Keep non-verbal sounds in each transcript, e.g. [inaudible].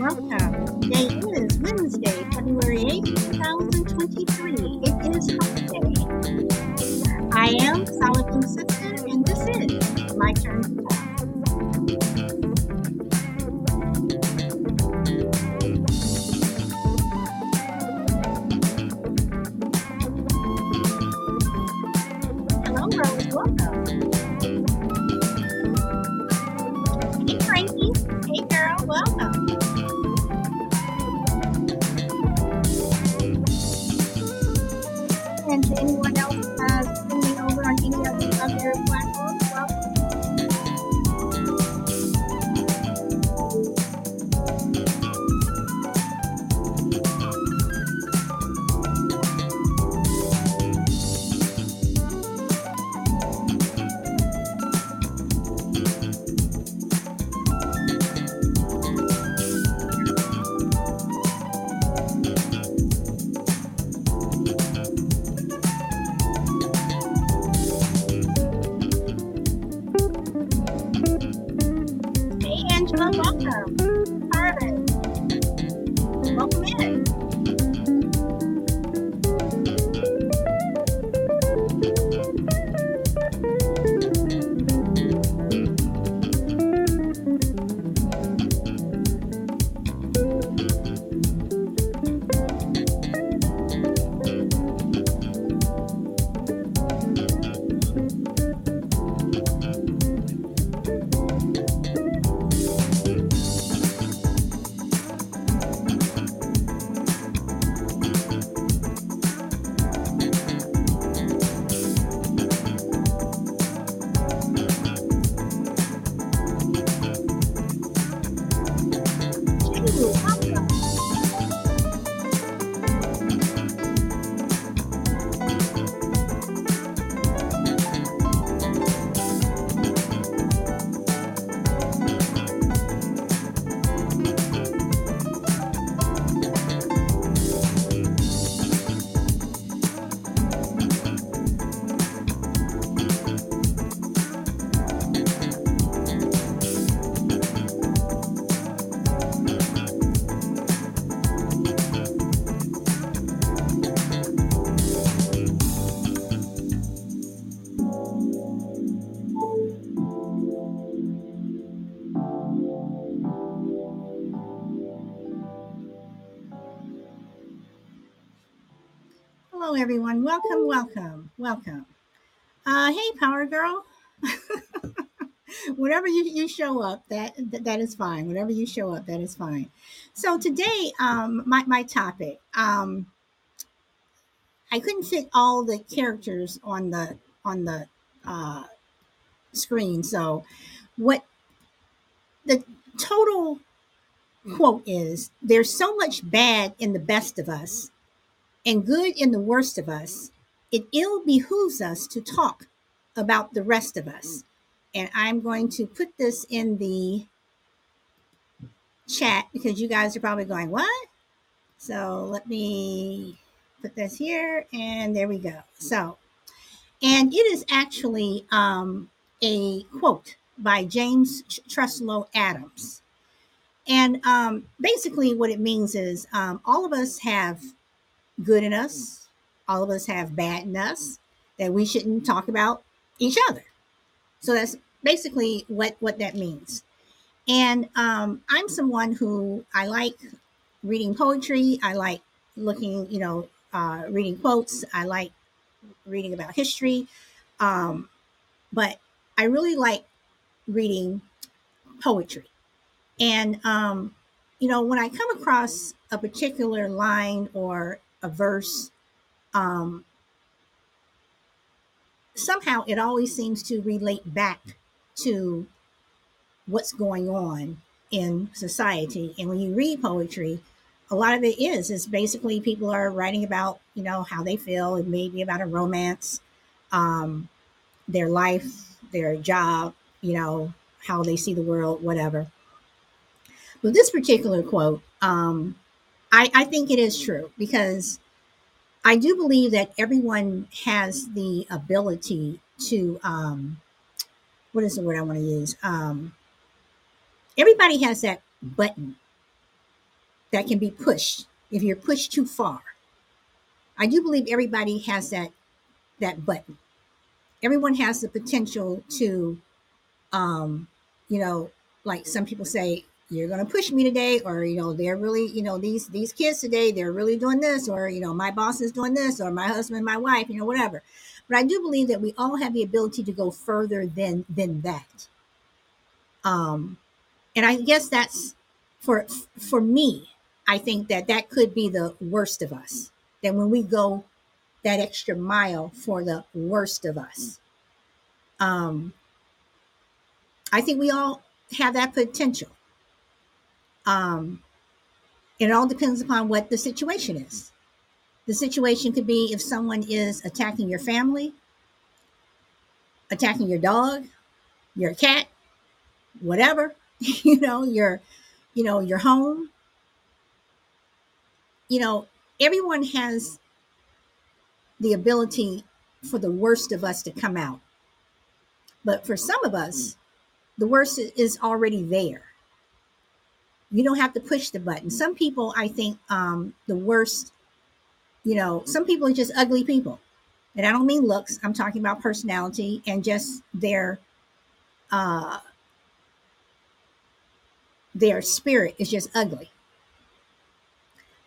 Welcome. Today is Wednesday, February 8th, 2023. It is Hump Day. I am Solid Sister, and this is my turn Welcome, welcome. Uh, hey, Power Girl. [laughs] Whenever you, you show up, that, that that is fine. Whenever you show up, that is fine. So today, um, my my topic. Um, I couldn't fit all the characters on the on the uh, screen. So, what the total quote is: "There's so much bad in the best of us, and good in the worst of us. It ill behooves us to talk about the rest of us." And I'm going to put this in the chat because you guys are probably going, "What?" So let me put this here, and there we go. So, and it is actually um, a quote by James Tr- Truslow Adams. And um, basically, what it means is um, all of us have good in us, all of us have bad in us that we shouldn't talk about each other. So that's basically what what that means. And um, I'm someone who I like reading poetry. I like looking, you know, uh, reading quotes. I like reading about history. Um, but I really like reading poetry. And, um, you know, when I come across a particular line or a verse, um, somehow it always seems to relate back to what's going on in society. And when you read poetry, a lot of it is is basically people are writing about you know how they feel. It may be about a romance, um, their life, their job, you know how they see the world, whatever. But this particular quote, um, I, I think it is true because I do believe that everyone has the ability to um, what is the word I want to use? Um, everybody has that button that can be pushed if you're pushed too far. I do believe everybody has that that button. Everyone has the potential to, um, you know, like some people say, you're going to push me today, or you know, they're really, you know, these these kids today, they're really doing this, or you know, my boss is doing this, or my husband, my wife, you know, whatever. But I do believe that we all have the ability to go further than than that. Um, and I guess that's for for me. I think that that could be the worst of us. That when we go that extra mile for the worst of us. Um, I think we all have that potential. Um, it all depends upon what the situation is. The situation could be if someone is attacking your family, attacking your dog, your cat, whatever, [laughs] you know, your you know, your home. You know, everyone has the ability for the worst of us to come out. But for some of us, the worst is already there. You don't have to push the button. Some people, I think, um, the worst, you know, some people are just ugly people. And I don't mean looks, I'm talking about personality and just their uh their spirit is just ugly.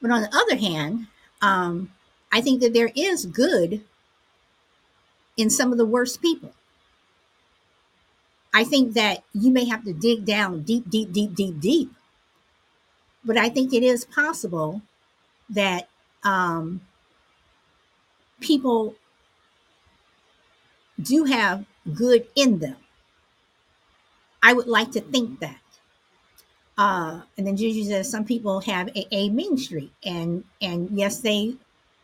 But on the other hand, um, I think that there is good in some of the worst people. I think that you may have to dig down deep, deep, deep, deep, deep. But I think it is possible that um, people do have good in them. I would like to think that. Uh, and then Juju says some people have a, a mean streak, and and yes, they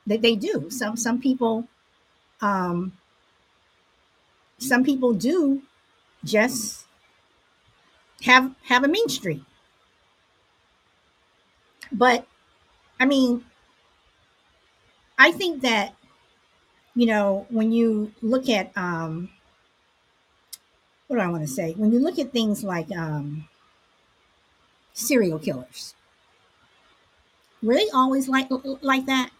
that they do. Some some people, um, some people do just have have a mean streak. But I mean, I think that you know when you look at um, what do I want to say? When you look at things like um, serial killers, were they always like like that?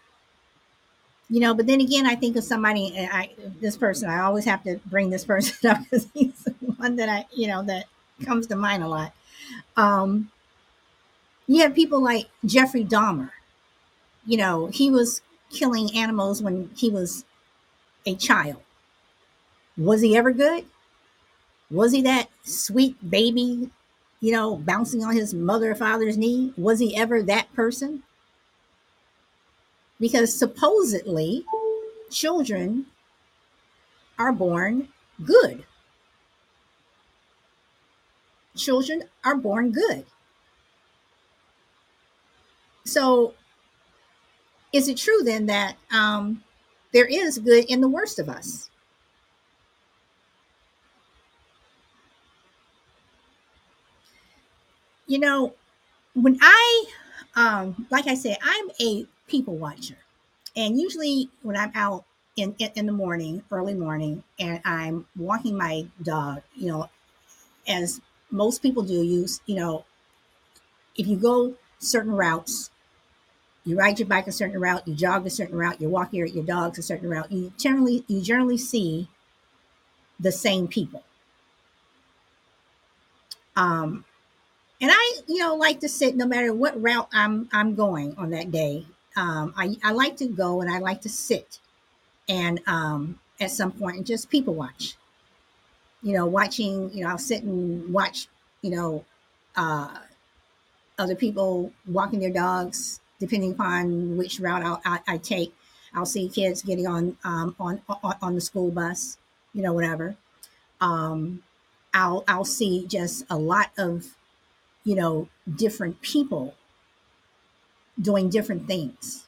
you know but then again i think of somebody i this person i always have to bring this [laughs] person up because he's the one that i you know that comes to mind a lot um you have people like jeffrey dahmer. You know he was killing animals when he was a child. Was he ever good? Was he that sweet baby you know bouncing on his mother or father's knee? Was he ever that person? Because supposedly children are born good. Children are born good. So, is it true then that um, there is good in the worst of us? You know, when I, um, like I said, I'm a people watcher. And usually when I'm out in, in, in the morning, early morning, and I'm walking my dog, you know, as most people do, use, you know, if you go certain routes, you ride your bike a certain route, you jog a certain route, you walk your, your dogs a certain route, you generally you generally see the same people. Um, and I, you know, like to sit no matter what route I'm I'm going on that day um, I, I like to go and I like to sit and um, at some point and just people watch. You know, watching, you know, I'll sit and watch, you know, uh, other people walking their dogs, depending upon which route I'll, I, I take. I'll see kids getting on, um, on, on, on the school bus, you know, whatever. Um, I'll, I'll see just a lot of, you know, different people doing different things.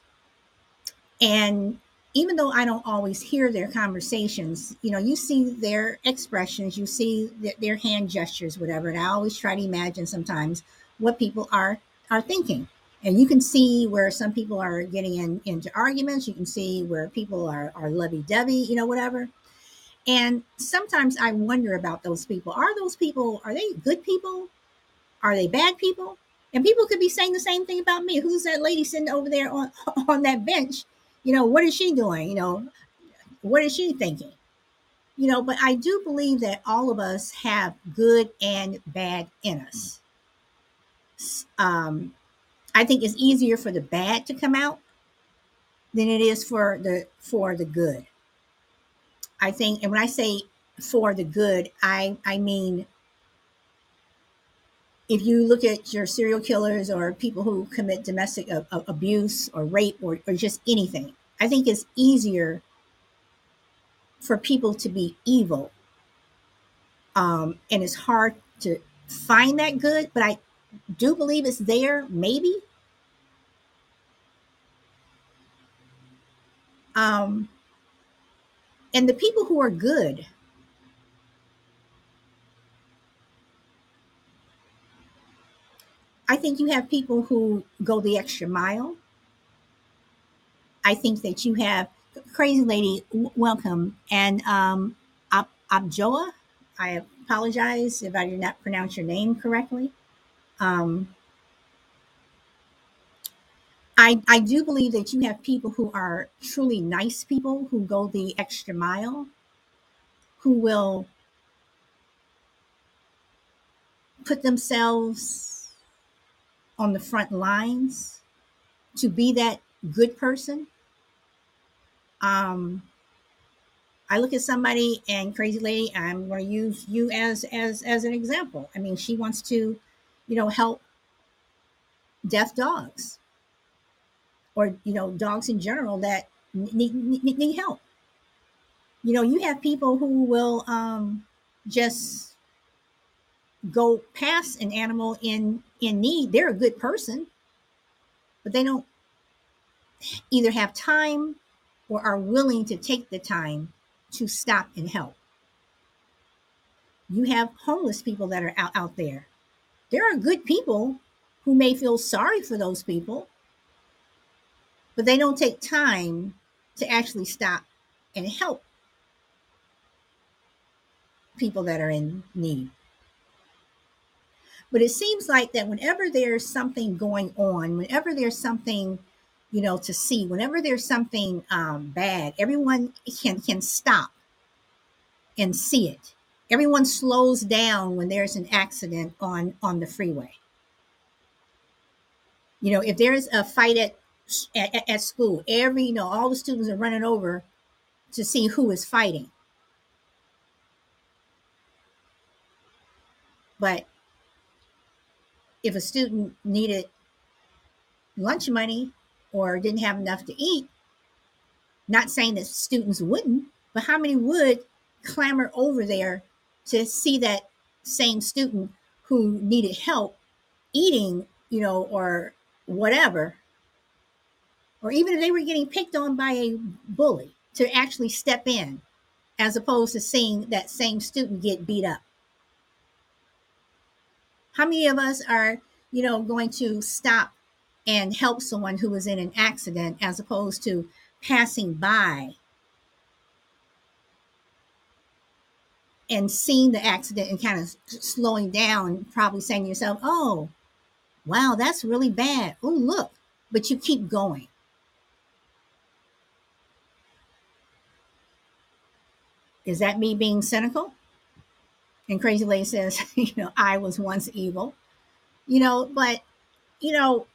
And even though I don't always hear their conversations, you know, you see their expressions, you see their hand gestures, whatever. And I always try to imagine sometimes what people are are thinking. And you can see where some people are getting in, into arguments. You can see where people are, are lovey-dovey, you know, whatever. And sometimes I wonder about those people. Are those people, are they good people? Are they bad people? And people could be saying the same thing about me. Who's that lady sitting over there on [laughs] on that bench? You know, what is she doing? You know, what is she thinking? You know, but I do believe that all of us have good and bad in us. Um, I think it's easier for the bad to come out than it is for the for the good. I think, and when I say for the good, I I mean if you look at your serial killers or people who commit domestic a, abuse or rape or, or just anything, I think it's easier for people to be evil. Um, and it's hard to find that good, but I do believe it's there, maybe. Um, and the people who are good, I think you have people who go the extra mile. I think that you have crazy lady. Welcome and um, Ab- Abjoa. I apologize if I did not pronounce your name correctly. Um, I I do believe that you have people who are truly nice people who go the extra mile, who will put themselves on the front lines to be that good person. Um, I look at somebody and crazy lady, I'm going to use you as as as an example. I mean, she wants to, you know, help deaf dogs or you know dogs in general that need need, need help. You know, you have people who will um, just go past an animal in in need. They're a good person, but they don't either have time or are willing to take the time to stop and help. You have homeless people that are out, out there. There are good people who may feel sorry for those people, but they don't take time to actually stop and help people that are in need. But it seems like that whenever there's something going on, whenever there's something, you know, to see, whenever there's something um, bad, everyone can can stop and see it. Everyone slows down when there's an accident on on the freeway. You know, if there's a fight at at, at school, every you know all the students are running over to see who is fighting. But if a student needed lunch money or didn't have enough to eat, not saying that students wouldn't, but how many would clamor over there to see that same student who needed help eating, you know, or whatever, or even if they were getting picked on by a bully to actually step in as opposed to seeing that same student get beat up. How many of us are, you know, going to stop and help someone who was in an accident as opposed to passing by and seeing the accident and kind of slowing down, probably saying to yourself, oh, wow, that's really bad. Oh, look, but you keep going. Is that me being cynical? And Crazy Lady says, [laughs] you know, I was once evil, you know, but, you know,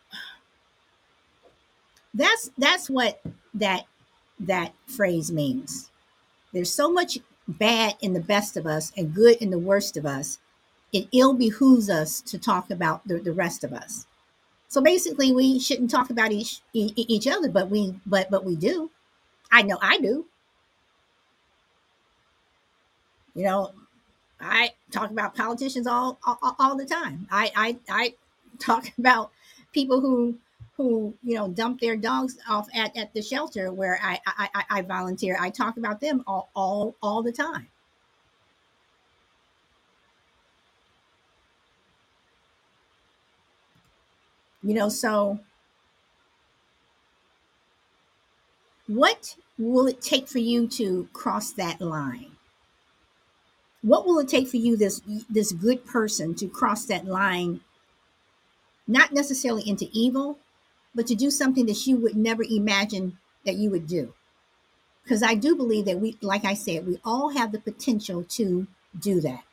that's that's what that that phrase means. There's so much bad in the best of us and good in the worst of us. It ill behooves us to talk about the, the rest of us. So basically, we shouldn't talk about each e- each other, but we but but we do. I know I do. You know, I talk about politicians all all, all the time. I, I I talk [laughs] about people who who you know dump their dogs off at, at the shelter where I, I I volunteer. I talk about them all all all the time. You know, so what will it take for you to cross that line? What will it take for you, this this good person, to cross that line not necessarily into evil, but to do something that you would never imagine that you would do. Because I do believe that we, like I said, we all have the potential to do that.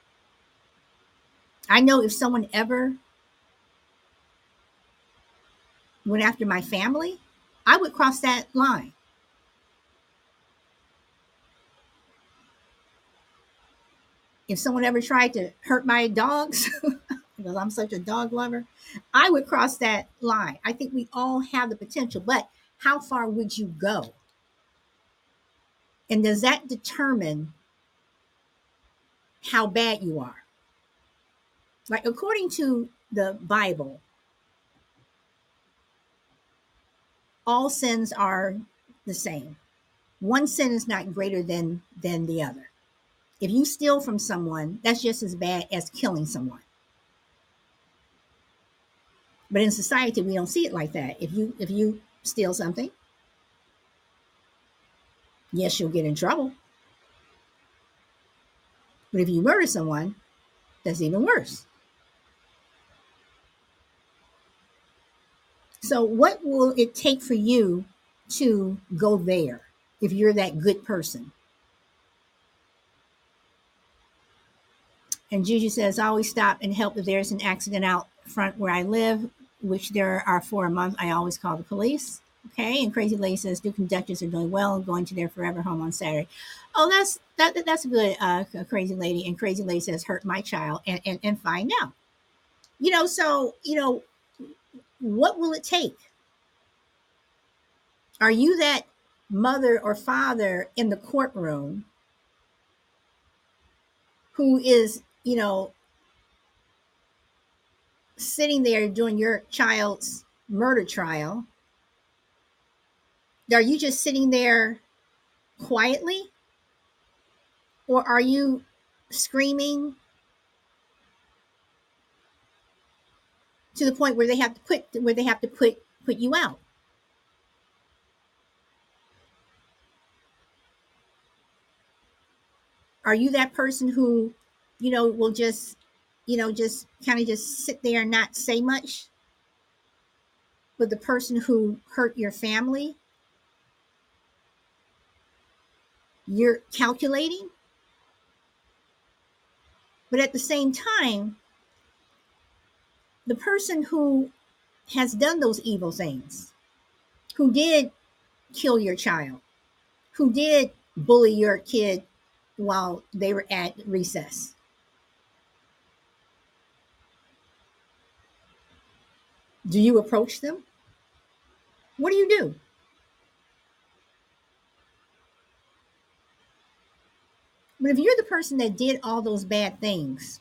I know if someone ever went after my family, I would cross that line. If someone ever tried to hurt my dogs, [laughs] because I'm such a dog lover, I would cross that line. I think we all have the potential, but how far would you go? And does that determine how bad you are? Like, according to the Bible, all sins are the same. One sin is not greater than than the other. If you steal from someone, that's just as bad as killing someone. But in society, we don't see it like that. If you if you steal something, yes, you'll get in trouble. But if you murder someone, that's even worse. So, what will it take for you to go there if you're that good person? And Juju says, I always stop and help if there's an accident out front where I live, which there are four a month. I always call the police. Okay. And Crazy Lady says, Duke and Duchess are doing well and going to their forever home on Saturday. Oh, that's that, that's a good uh, Crazy Lady. And Crazy Lady says, hurt my child and, and, and find out. You know, so, you know, what will it take? Are you that mother or father in the courtroom who is, you know, sitting there doing your child's murder trial? Are you just sitting there quietly? Or are you screaming to the point where they have to put where they have to put put you out. Are you that person who, you know, will just, you know, just kind of just sit there and not say much? But the person who hurt your family, you're calculating. But at the same time, the person who has done those evil things, who did kill your child, who did bully your kid while they were at recess. Do you approach them? What do you do? But if you're the person that did all those bad things,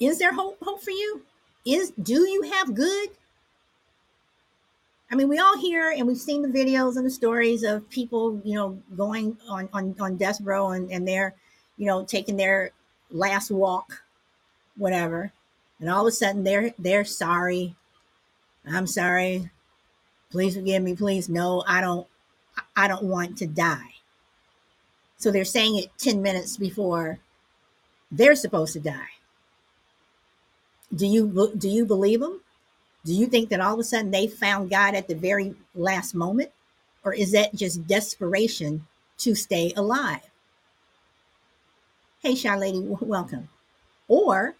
is there hope hope for you? Is do you have good? I mean, we all hear and we've seen the videos and the stories of people, you know, going on on, on death row and, and they're, you know, taking their last walk, whatever. And all of a sudden they're they're sorry. I'm sorry. Please forgive me, please. No, I don't I don't want to die. So they're saying it 10 minutes before they're supposed to die do you do you believe them? Do you think that all of a sudden they found God at the very last moment? Or is that just desperation to stay alive? Hey, Shy Lady, welcome. Or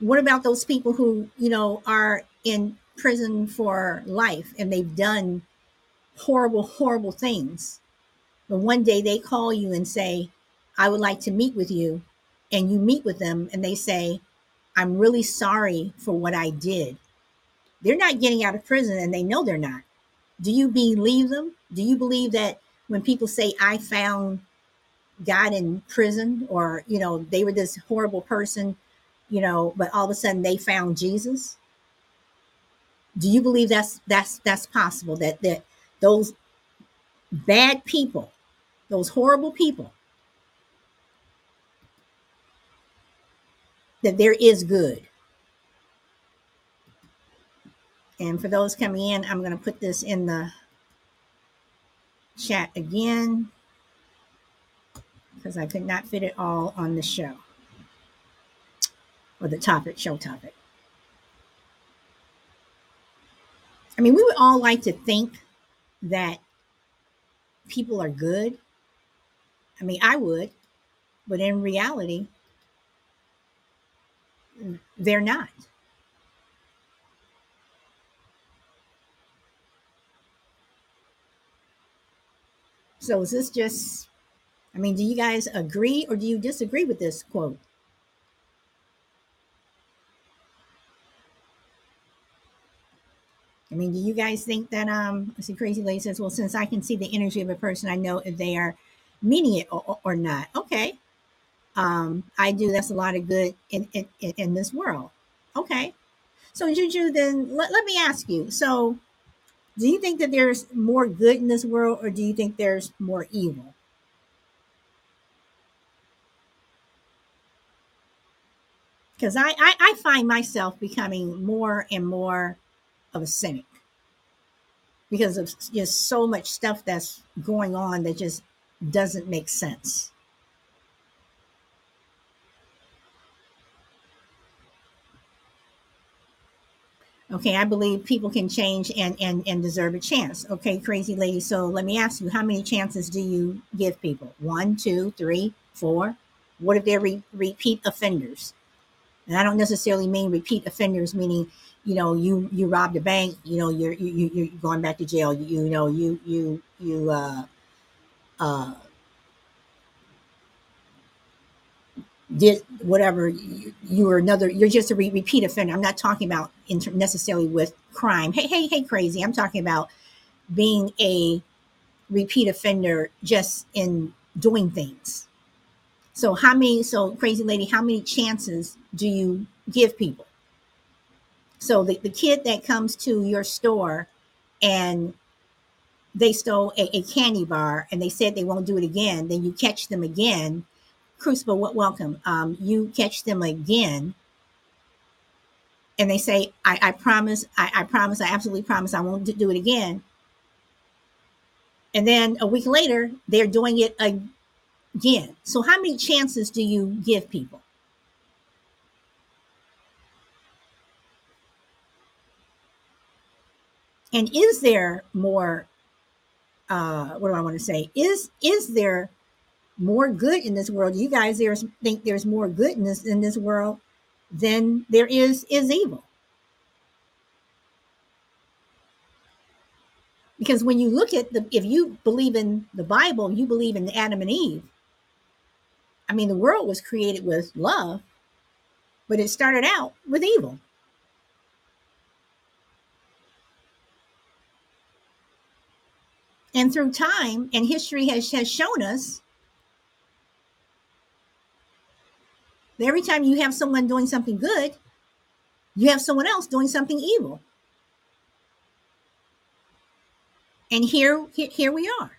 what about those people who, you know, are in prison for life and they've done horrible, horrible things? But one day they call you and say, I would like to meet with you and you meet with them and they say, I'm really sorry for what I did. They're not getting out of prison and they know they're not. Do you believe them? Do you believe that when people say, I found God in prison or, you know, they were this horrible person, you know, but all of a sudden they found Jesus? Do you believe that's that's that's possible that that those bad people, those horrible people that there is good. And for those coming in, I'm going to put this in the chat again because I could not fit it all on the show. Or the topic, show topic. I mean, we would all like to think that people are good. I mean, I would, but in reality, they're not. So is this just, I mean, do you guys agree or do you disagree with this quote? I mean, do you guys think that um I see crazy lady says, well, since I can see the energy of a person, I know if they are meaning it or, or not. Okay. Um, I do that's a lot of good in, in, in this world. Okay. So Juju, then let, let me ask you. So do you think that there's more good in this world or do you think there's more evil? Because I, I, I find myself becoming more and more of a cynic because of just so much stuff that's going on that just doesn't make sense. Okay, I believe people can change and, and, and deserve a chance. Okay, crazy lady. So let me ask you, how many chances do you give people? One, two, three, four? What if they're re- repeat offenders? And I don't necessarily mean repeat offenders, meaning you know you you robbed a bank you know you're you, you're going back to jail you, you know you you you uh uh did whatever you, you were another you're just a re- repeat offender. I'm not talking about inter- necessarily with crime. Hey hey hey crazy. I'm talking about being a repeat offender just in doing things. So how many so crazy lady how many chances do you give people so the, the kid that comes to your store and they stole a, a, candy bar and they said they won't do it again, then you catch them again. Crucible, what welcome. Um, you catch them again and they say, I, I promise, I, I promise, I absolutely promise I won't do it again. And then a week later, they're doing it again. So how many chances do you give people? And is there more uh what do i want to say? Is is there more good in this world? You guys there's think there's more goodness in this world than there is is evil. Because when you look at the if you believe in the bible you believe in adam and eve. I mean the world was created with love but it started out with evil And through time and history has, has shown us that every time you have someone doing something good, you have someone else doing something evil. And here, here, we are.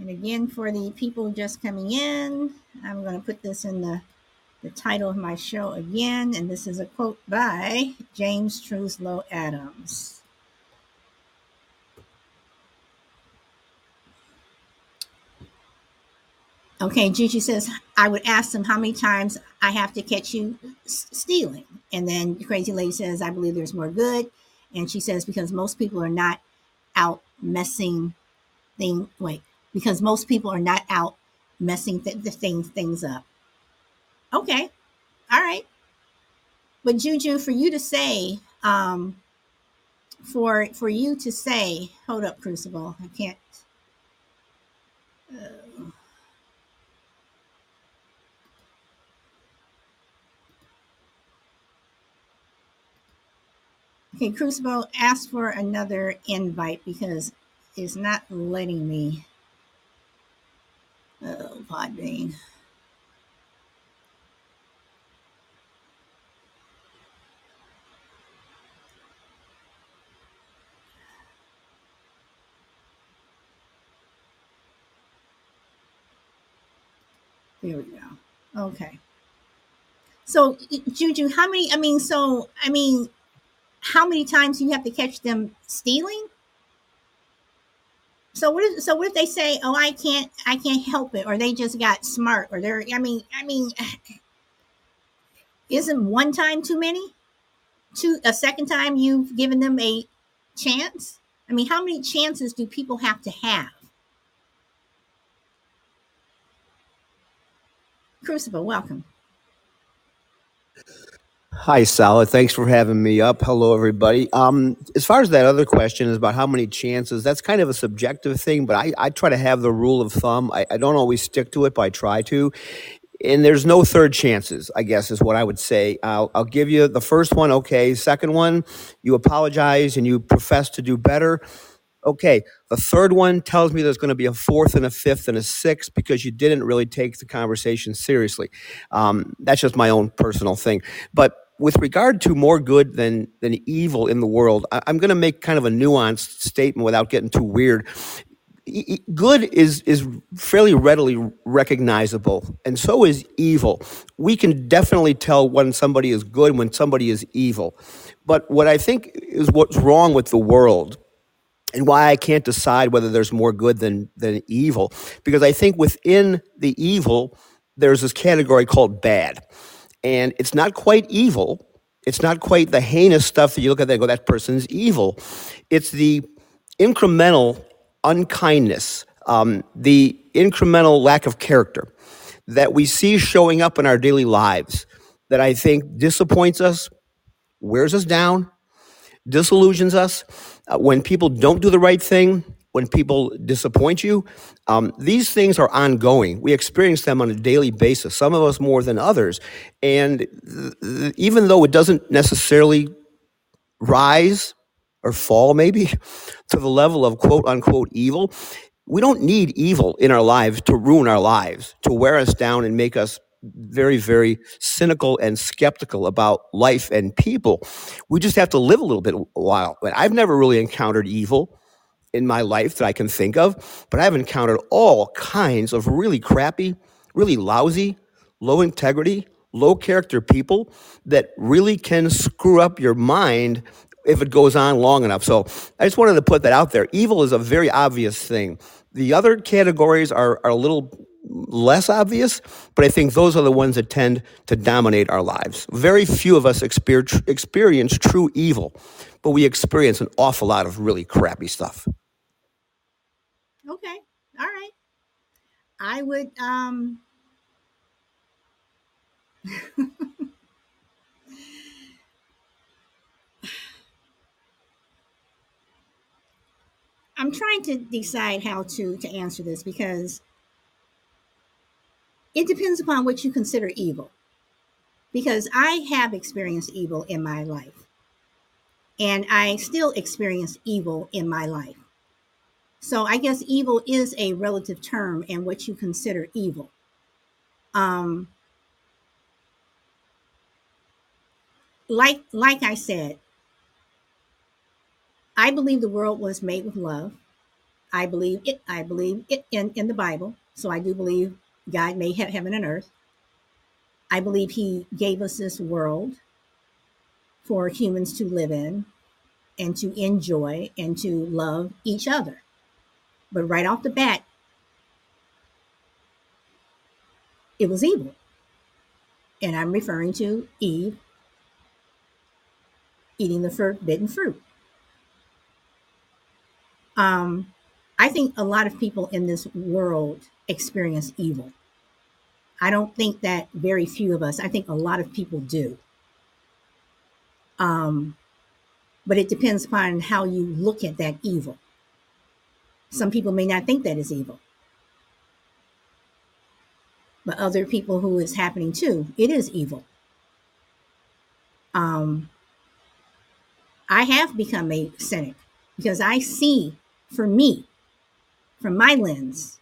And again, for the people just coming in, I'm going to put this in the the title of my show again, and this is a quote by James Truslow Adams. Okay, Gigi says, I would ask them how many times I have to catch you stealing. And then Crazy Lady says, I believe there's more good. And she says, because most people are not out messing thing wait, because most people are not out messing th- the things things up. Okay. All right. But Juju, for you to say, um, for for you to say, hold up, Crucible, I can't. Uh, okay, Crucible, ask for another invite because it's not letting me. Oh, Podbean. There we go. Okay. So Juju, how many? I mean, so I mean, how many times do you have to catch them stealing? So what if so what if they say, "Oh, I can't I can't help it," or they just got smart, or they're I mean I mean, [sighs] isn't one time too many? Two a second time you've given them a chance. I mean, how many chances do people have to have? Crucible, welcome. Hi, Solid. Thanks for having me up. Hello, everybody. Um, as far as that other question is about how many chances, that's kind of a subjective thing, but I, I try to have the rule of thumb. I, I don't always stick to it, but I try to. And there's no third chances, I guess, is what I would say. I'll, I'll give you the first one, okay. Second one, you apologize and you profess to do better. Okay, the third one tells me there's going to be a fourth and a fifth and a sixth because you didn't really take the conversation seriously. Um, that's just my own personal thing. But with regard to more good than than evil in the world, I, I'm going to make kind of a nuanced statement without getting too weird. Good is is fairly readily recognizable, and so is evil. We can definitely tell when somebody is good, when somebody is evil. But what I think is what's wrong with the world and why I can't decide whether there's more good than than evil. Because I think within the evil there's this category called bad. And it's not quite evil. It's not quite the heinous stuff that you look at and go that person's evil. It's the incremental unkindness um, the incremental lack of character that we see showing up in our daily lives that I think disappoints us wears us down disillusions us, uh, when people don't do the right thing, when people disappoint you, um, these things are ongoing. We experience them on a daily basis, some of us more than others. And th- th- even though it doesn't necessarily rise or fall, maybe, [laughs] to the level of quote unquote evil, we don't need evil in our lives to ruin our lives, to wear us down and make us very, very cynical and skeptical about life and people. We just have to live a little bit a while. I've never really encountered evil in my life that I can think of, but I've encountered all kinds of really crappy, really lousy, low integrity, low character people that really can screw up your mind if it goes on long enough. So I just wanted to put that out there. Evil is a very obvious thing. The other categories are, are a little less obvious, but I think those are the ones that tend to dominate our lives. Very few of us experience true evil, but we experience an awful lot of really crappy stuff. Okay. All right. I would um [laughs] I'm trying to decide how to to answer this because it depends upon what you consider evil. Because I have experienced evil in my life and I still experience evil in my life. So I guess evil is a relative term and what you consider evil. Um like like I said, I believe the world was made with love. I believe it I believe it in in the Bible. So I do believe God made he- heaven and earth. I believe he gave us this world for humans to live in and to enjoy and to love each other. But right off the bat, it was evil. And I'm referring to Eve eating the forbidden fruit. Um, I think a lot of people in this world experience evil. I don't think that very few of us, I think a lot of people do. Um, but it depends upon how you look at that evil. Some people may not think that is evil, but other people who is happening to, it is evil. Um, I have become a cynic because I see for me, from my lens,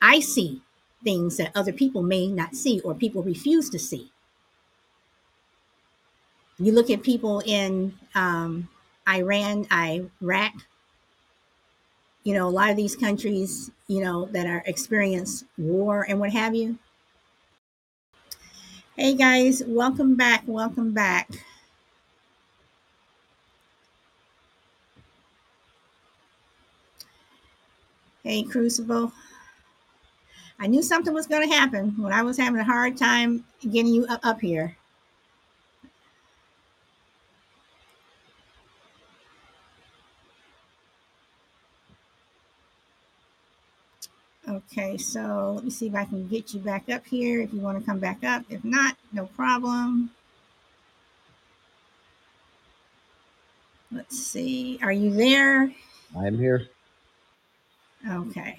I see things that other people may not see or people refuse to see. You look at people in um, Iran, Iraq, you know, a lot of these countries, you know, that are experience war and what have you. Hey guys, welcome back. Welcome back. Hey, Crucible. I knew something was going to happen when I was having a hard time getting you up, here. Okay, so let me see if I can get you back up here if you want to come back up. If not, no problem. Let's see. Are you there? I'm here. Okay.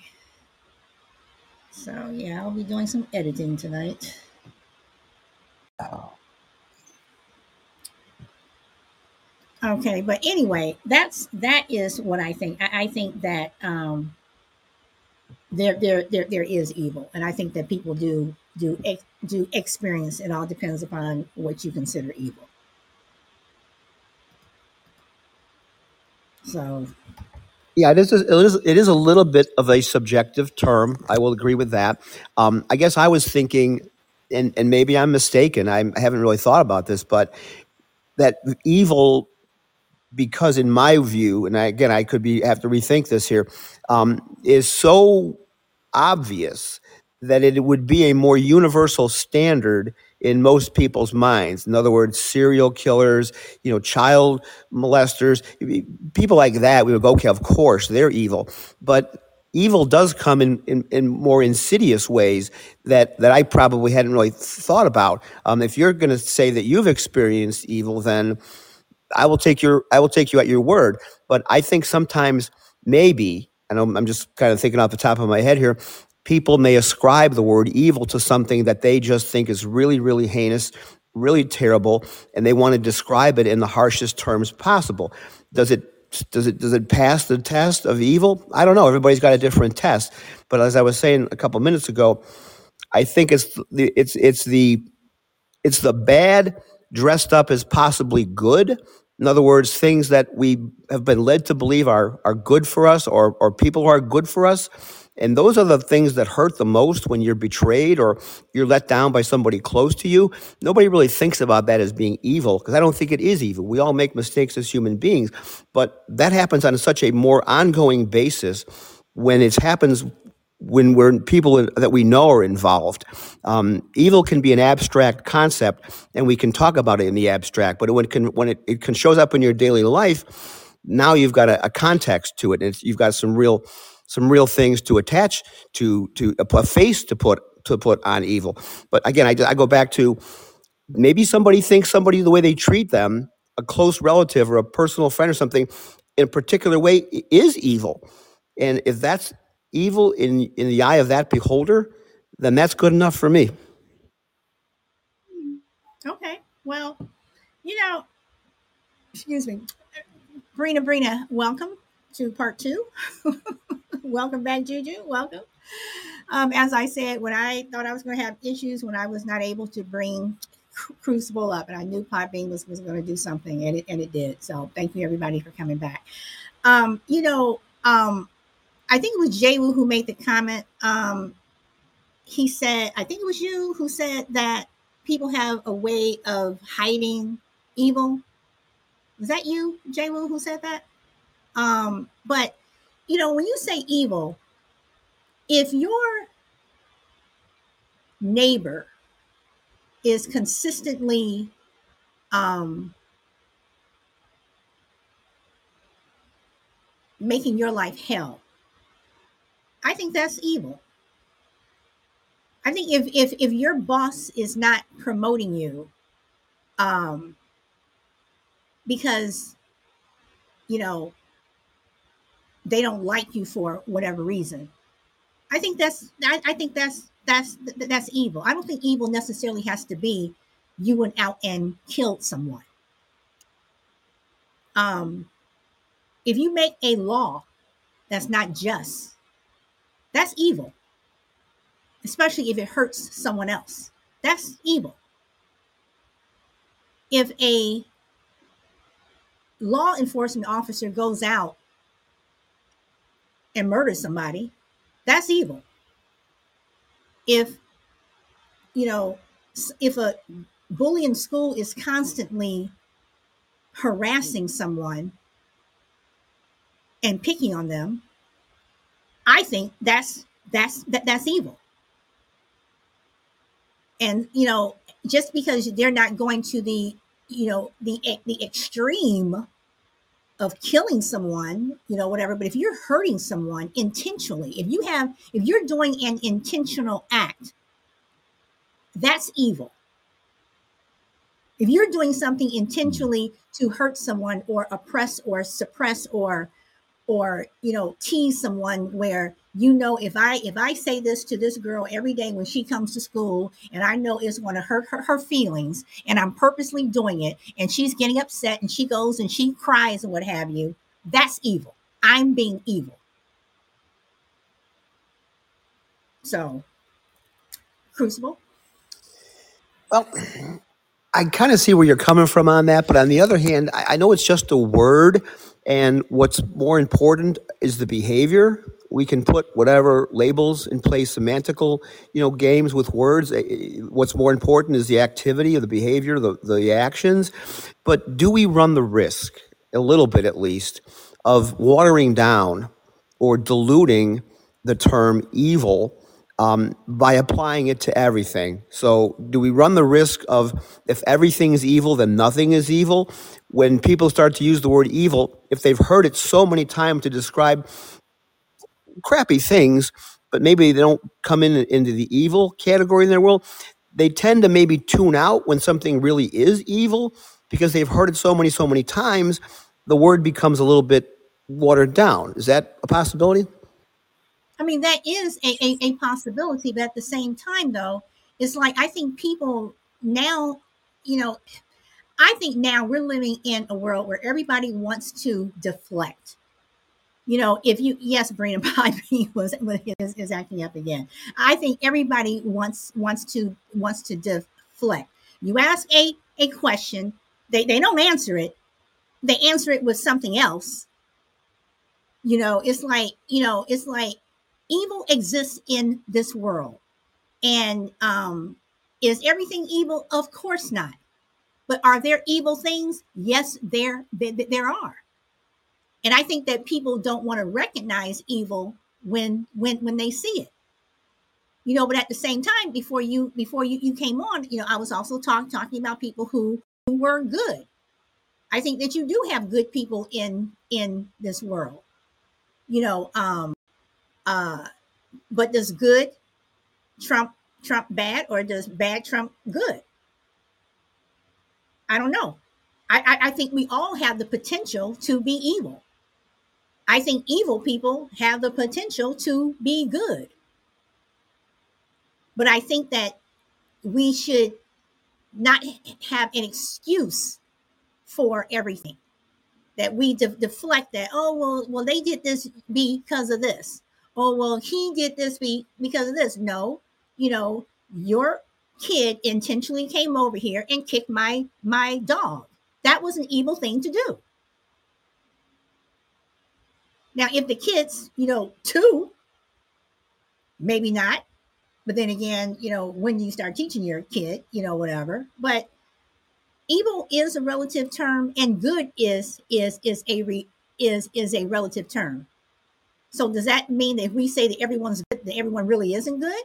So, yeah, I'll be doing some editing tonight. Oh. Okay, but anyway, that's that is what I think. I, I think that um, there, there, there, there is evil, and I think that people do do do experience. It all depends upon what you consider evil. So, Yeah, it is. It is. It is a little bit of a subjective term. I will agree with that. Um, I guess I was thinking, and and maybe I'm mistaken. I'm, I haven't really thought about this, but that evil, because in my view, and I, again, I could be have to rethink this here, um, is so obvious that it would be a more universal standard in most people's minds. In other words, serial killers, you know, child molesters, people like that, we would go, okay, of course, they're evil. But evil does come in, in, in more insidious ways that, that I probably hadn't really thought about. Um, if you're going to say that you've experienced evil, then I will take your I will take you at your word. But I think sometimes maybe, and I'm, I'm just kind of thinking off the top of my head here, people may ascribe the word evil to something that they just think is really, really heinous, really terrible, and they want to describe it in the harshest terms possible. Does it does it does it pass the test of evil? I don't know. Everybody's got a different test. But as I was saying a couple minutes ago, I think it's the it's it's the it's the bad dressed up as possibly good. In other words, things that we have been led to believe are, are good for us or, or people who are good for us. And those are the things that hurt the most when you're betrayed or you're let down by somebody close to you. Nobody really thinks about that as being evil because I don't think it is evil. We all make mistakes as human beings, but that happens on such a more ongoing basis when it happens when we're people that we know are involved. Um, evil can be an abstract concept, and we can talk about it in the abstract. But when it can when it, it can shows up in your daily life, now you've got a, a context to it, and you've got some real some real things to attach to to a face to put to put on evil. But again, I, I go back to maybe somebody thinks somebody the way they treat them, a close relative or a personal friend or something, in a particular way is evil. And if that's evil in in the eye of that beholder, then that's good enough for me. okay. Well, you know, excuse me. Brina, Brina, welcome to part two. [laughs] welcome back, Juju. Welcome. Um, as I said, when I thought I was going to have issues when I was not able to bring Crucible up, and I knew Podbean was, was going to do something, and it and it did. So thank you everybody for coming back. Um, you know, um, I think it was Jay Wu who made the comment. Um, he said, I think it was you who said that people have a way of hiding evil. Was that you, Jay Wu, who said that? Um, but you know, when you say evil, if your neighbor is consistently um, making your life hell, I think that's evil. I think if if if your boss is not promoting you, um, because you know they don't like you for whatever reason, I think that's I, I think that's that's that's evil. I don't think evil necessarily has to be you went out and killed someone. Um, if you make a law that's not just, that's evil, especially if it hurts someone else. That's evil. If a law enforcement officer goes out and murders somebody, that's evil. If, you know, if a bully in school is constantly harassing someone and picking on them, I think that's that's that, that's evil. And you know, just because they're not going to the you know the the extreme of killing someone, you know, whatever. But if you're hurting someone intentionally, if you have, if you're doing an intentional act, that's evil. If you're doing something intentionally to hurt someone or oppress or suppress or or you know tease someone where you know if i if i say this to this girl every day when she comes to school and i know it's going to hurt her, her feelings and i'm purposely doing it and she's getting upset and she goes and she cries and what have you that's evil. I'm being evil. So crucible? Well I kind of see where you're coming from on that, but on the other hand, I, I know it's just a word, and what's more important is the behavior. We can put whatever labels in place, semantical, you know, games with words. Eh, eh, what's more important is the activity of the behavior, the, the actions. But do we run the risk, a little bit at least, of watering down or diluting the term evil um, by applying it to everything. So, do we run the risk of if everything is evil, then nothing is evil? When people start to use the word evil, if they've heard it so many times to describe crappy things, but maybe they don't come in into the evil category in their world, they tend to maybe tune out when something really is evil because they've heard it so many, so many times. The word becomes a little bit watered down. Is that a possibility? I mean, that is a, a, a possibility, but at the same time, though, it's like I think people now, you know, I think now we're living in a world where everybody wants to deflect. You know, if you yes, Brina [laughs] Pipey was is, is acting up again. I think everybody wants wants to wants to deflect. You ask a a question, they, they don't answer it. They answer it with something else. You know, it's like, you know, it's like evil exists in this world. And um, is everything evil? Of course not. But are there evil things? Yes, there, there, there are. And I think that people don't want to recognize evil when when when they see it. You know, but at the same time, before you before you, you came on, you know, I was also talk, talking about people who, who were good. I think that you do have good people in in this world. You know, um, uh, but does good trump Trump bad or does bad Trump good? I don't know. I, I, I think we all have the potential to be evil. I think evil people have the potential to be good. But I think that we should not have an excuse for everything. That we de- deflect that, oh, well, well, they did this because of this oh well he did this because of this. No you know your kid intentionally came over here and kicked my my dog. That was an evil thing to do. Now if the kids you know two maybe not but then again you know when you start teaching your kid you know whatever. But evil is a relative term and good is is is a re, is is a relative term so does that mean that if we say that everyone's good, that everyone really isn't good?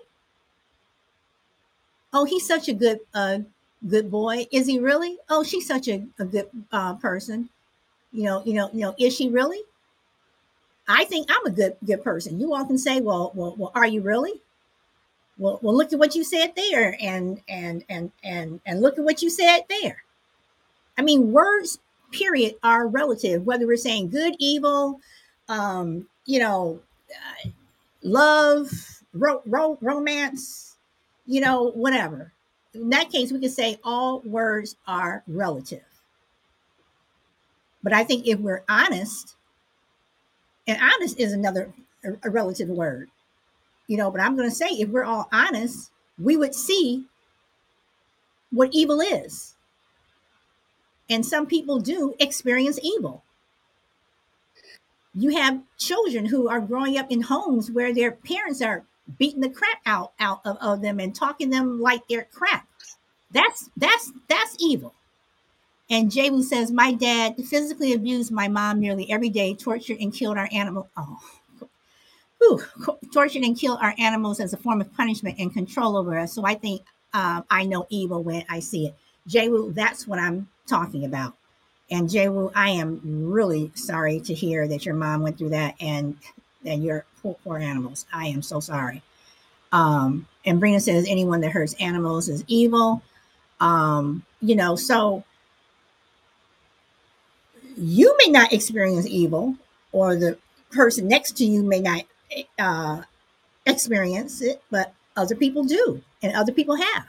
Oh, he's such a good uh, good boy. Is he really? Oh, she's such a, a good uh, person. You know, you know, you know, is she really? I think I'm a good good person. You all can say, well, well, well, are you really? Well, well, look at what you said there, and and and and and look at what you said there. I mean, words, period, are relative. Whether we're saying good, evil, um, you know, love, ro- ro- romance, you know, whatever. In that case, we can say all words are relative. But I think if we're honest, and honest is another a relative word, you know, but I'm going to say if we're all honest, we would see what evil is. And some people do experience evil you have children who are growing up in homes where their parents are beating the crap out out of, of them and talking them like they're crap. That's that's that's evil. And Jabu says, My dad physically abused my mom nearly every day, tortured and killed our animal. Oh, whew, tortured and killed our animals as a form of punishment and control over us. So I think uh, I know evil when I see it. Jewu, that's what I'm talking about. And Jewu, I am really sorry to hear that your mom went through that and and your poor, poor animals. I am so sorry. Um, and Brina says anyone that hurts animals is evil. Um, you know, so you may not experience evil, or the person next to you may not uh, experience it, but other people do, and other people have.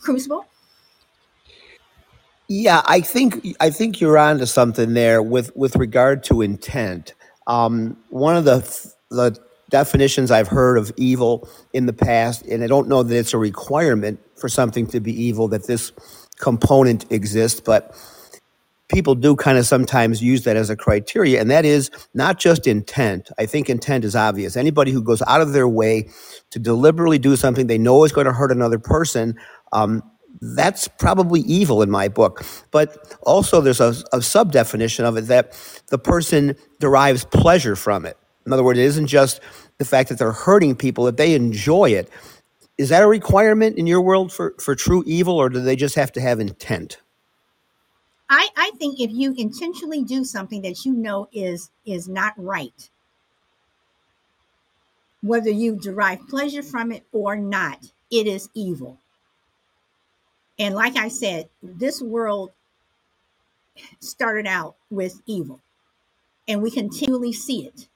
Crucible. Yeah, I think I think you're onto something there with with regard to intent. Um, one of the the definitions I've heard of evil in the past, and I don't know that it's a requirement for something to be evil that this component exists, but people do kind of sometimes use that as a criteria, and that is not just intent. I think intent is obvious. Anybody who goes out of their way to deliberately do something they know is going to hurt another person, um, that's probably evil in my book. But also, there's a, a sub definition of it that the person derives pleasure from it. In other words, it isn't just the fact that they're hurting people, that they enjoy it. Is that a requirement in your world for, for true evil, or do they just have to have intent? I, I think if you intentionally do something that you know is is not right, whether you derive pleasure from it or not, it is evil. And like I said, this world started out with evil, and we continually see it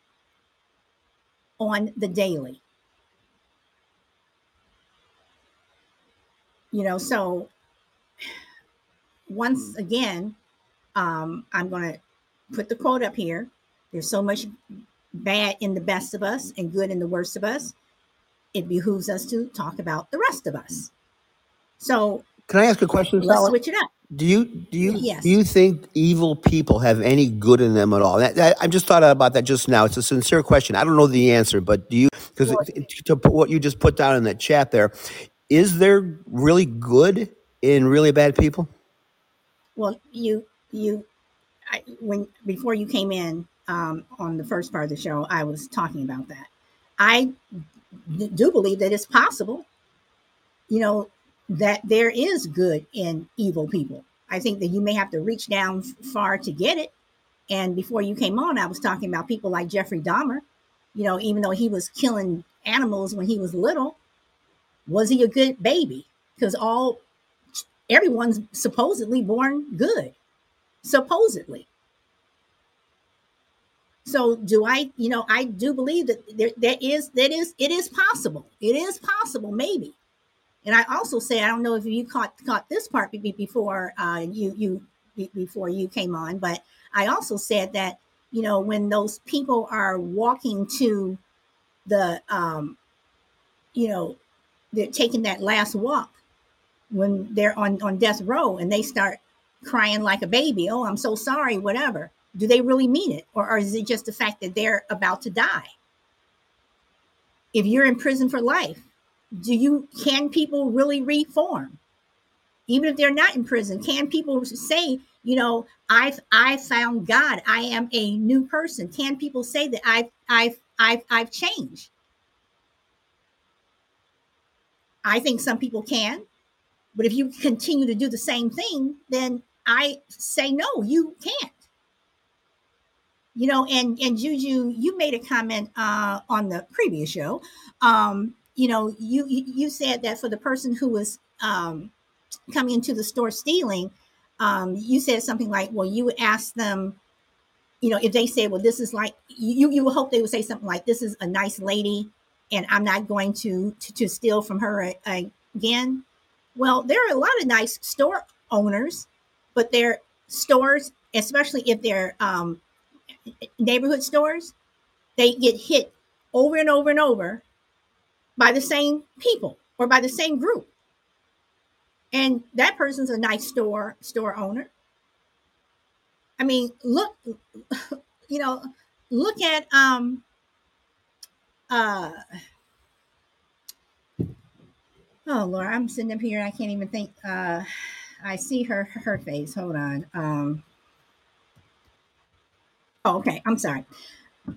on the daily. You know, so once again, um, I'm going to put the quote up here. There's so much bad in the best of us and good in the worst of us. It behooves us to talk about the rest of us. So, can I ask a question? Let's switch it up. Do you do you yes. do you think evil people have any good in them at all? That, that, I just thought about that just now. It's a sincere question. I don't know the answer, but do you? Because to put what you just put down in that chat there, is there really good in really bad people? Well, you you I, when before you came in um, on the first part of the show, I was talking about that. I do believe that it's possible, you know, that there is good in evil people. I think that you may have to reach down far to get it. And before you came on, I was talking about people like Jeffrey Dahmer. You know, even though he was killing animals when he was little, was he a good baby? Because all everyone's supposedly born good, supposedly. So do I, you know, I do believe that there, there is, that is, it is possible. It is possible, maybe. And I also say, I don't know if you caught caught this part before uh, you you before you came on, but I also said that you know when those people are walking to the um, you know they're taking that last walk when they're on, on death row and they start crying like a baby, oh, I'm so sorry, whatever. Do they really mean it? Or, or is it just the fact that they're about to die? If you're in prison for life, do you can people really reform? Even if they're not in prison, can people say, you know, I've I found God, I am a new person? Can people say that I've I've I've I've changed? I think some people can. But if you continue to do the same thing, then I say no, you can't. You know, and and Juju, you made a comment uh, on the previous show. Um, you know, you you said that for the person who was um, coming into the store stealing, um, you said something like, "Well, you would ask them, you know, if they said, well, this is like you you would hope they would say something like, this is a nice lady, and I'm not going to to, to steal from her again." Well, there are a lot of nice store owners, but their stores, especially if they're um, neighborhood stores, they get hit over and over and over by the same people or by the same group. And that person's a nice store store owner. I mean, look, [laughs] you know, look at um uh Oh Lord, I'm sitting up here and I can't even think. Uh, I see her her face. Hold on. Um, oh, okay. I'm sorry.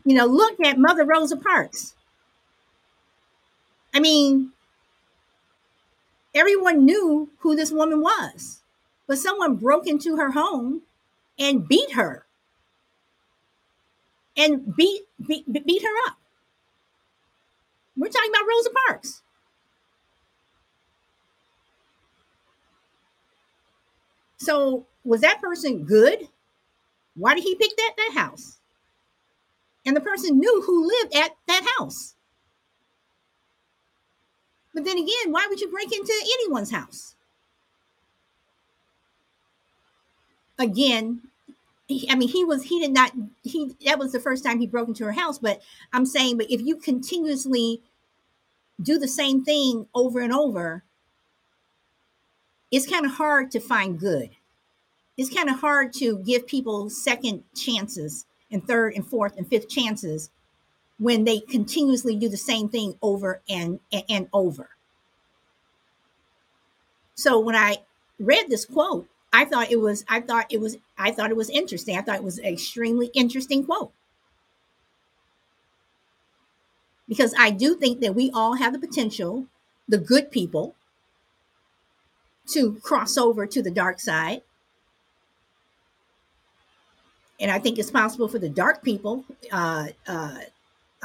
You know, look at Mother Rosa Parks. I mean, everyone knew who this woman was, but someone broke into her home and beat her and beat beat, beat her up. We're talking about Rosa Parks. So was that person good? Why did he pick that that house? And the person knew who lived at that house. But then again, why would you break into anyone's house? Again, he, I mean, he was he did not he that was the first time he broke into her house. But I'm saying, but if you continuously do the same thing over and over, it's kind of hard to find good. It's kind of hard to give people second chances and third and fourth and fifth chances when they continuously do the same thing over and, and, and over. So when I read this quote, I thought it was I thought it was I thought it was interesting. I thought it was an extremely interesting quote. Because I do think that we all have the potential, the good people, to cross over to the dark side. And I think it's possible for the dark people uh, uh,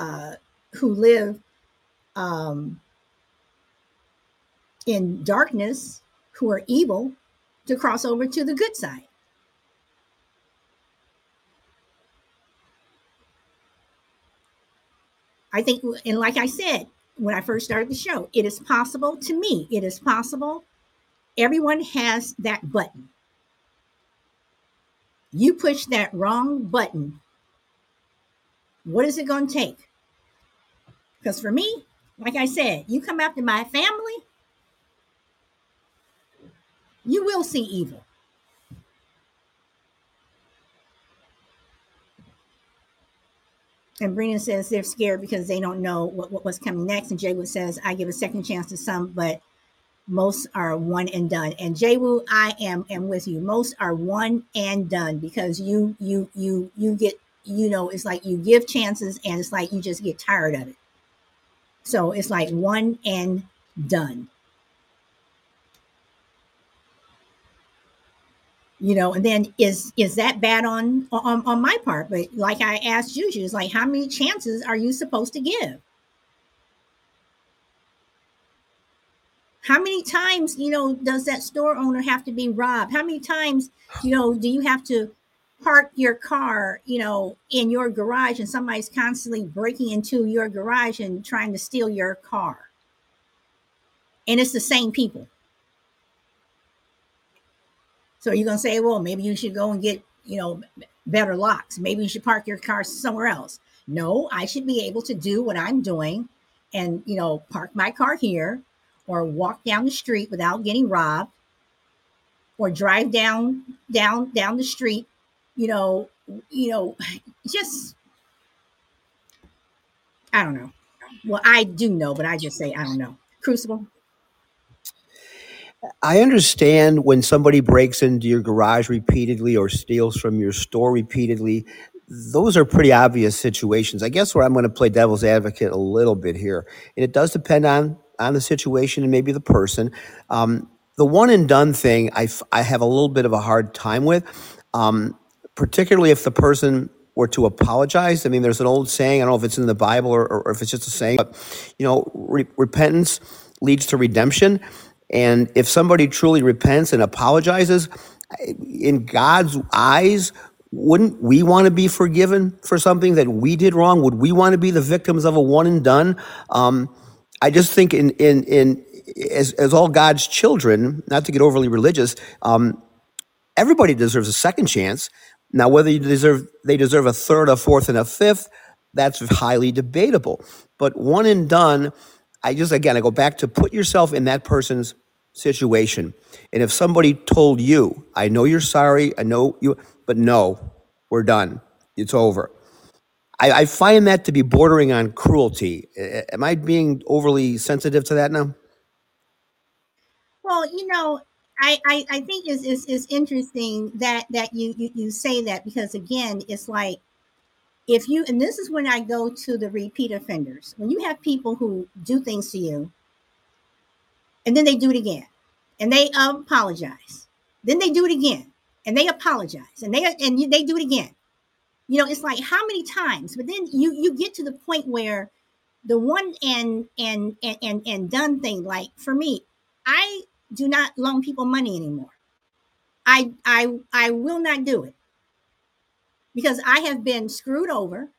uh, who live um, in darkness, who are evil, to cross over to the good side. I think, and like I said when I first started the show, it is possible to me, it is possible. Everyone has that button. You push that wrong button. What is it going to take? Because for me, like I said, you come after my family, you will see evil. And Brina says they're scared because they don't know what, what, what's coming next. And Jaywood says, I give a second chance to some, but most are one and done. And Jaywood, I am am with you. Most are one and done because you you you you get you know it's like you give chances and it's like you just get tired of it. So it's like one and done. you know and then is is that bad on on, on my part? But like i asked juju it's like how many chances are you supposed to give? How many times you know does that store owner have to be robbed? How many times you know do you have to park your car you know in your garage and somebody's constantly breaking into your garage and trying to steal your car and it's the same people so you're going to say, well, maybe you should go and get, you know, better locks. Maybe you should park your car somewhere else. No, I should be able to do what I'm doing and, you know, park my car here or walk down the street without getting robbed or drive down down down the street, you know, you know, just I don't know. Well, I do know, but I just say I don't know. Crucible. I understand when somebody breaks into your garage repeatedly or steals from your store repeatedly. Those are pretty obvious situations. I guess where I'm going to play devil's advocate a little bit here, and it does depend on on the situation and maybe the person. Um, the one and done thing, I, f- I have a little bit of a hard time with, um, particularly if the person were to apologize. I mean, there's an old saying. I don't know if it's in the Bible or, or if it's just a saying, but you know, re- repentance leads to redemption. And if somebody truly repents and apologizes, in God's eyes, wouldn't we want to be forgiven for something that we did wrong? Would we want to be the victims of a one and done? Um, I just think in in in as as all God's children, not to get overly religious, um, everybody deserves a second chance. Now, whether you deserve they deserve a third, a fourth, and a fifth, that's highly debatable. But one and done, I just again I go back to put yourself in that person's situation. And if somebody told you, I know you're sorry, I know you, but no, we're done. It's over. I, I find that to be bordering on cruelty. Am I being overly sensitive to that now? Well, you know, I, I, I think is is interesting that that you, you you say that because again, it's like if you and this is when I go to the repeat offenders. When you have people who do things to you and then they do it again and they apologize. Then they do it again and they apologize and they and you, they do it again. You know, it's like how many times? But then you you get to the point where the one and and and and, and done thing like for me, I do not loan people money anymore. I I I will not do it because I have been screwed over.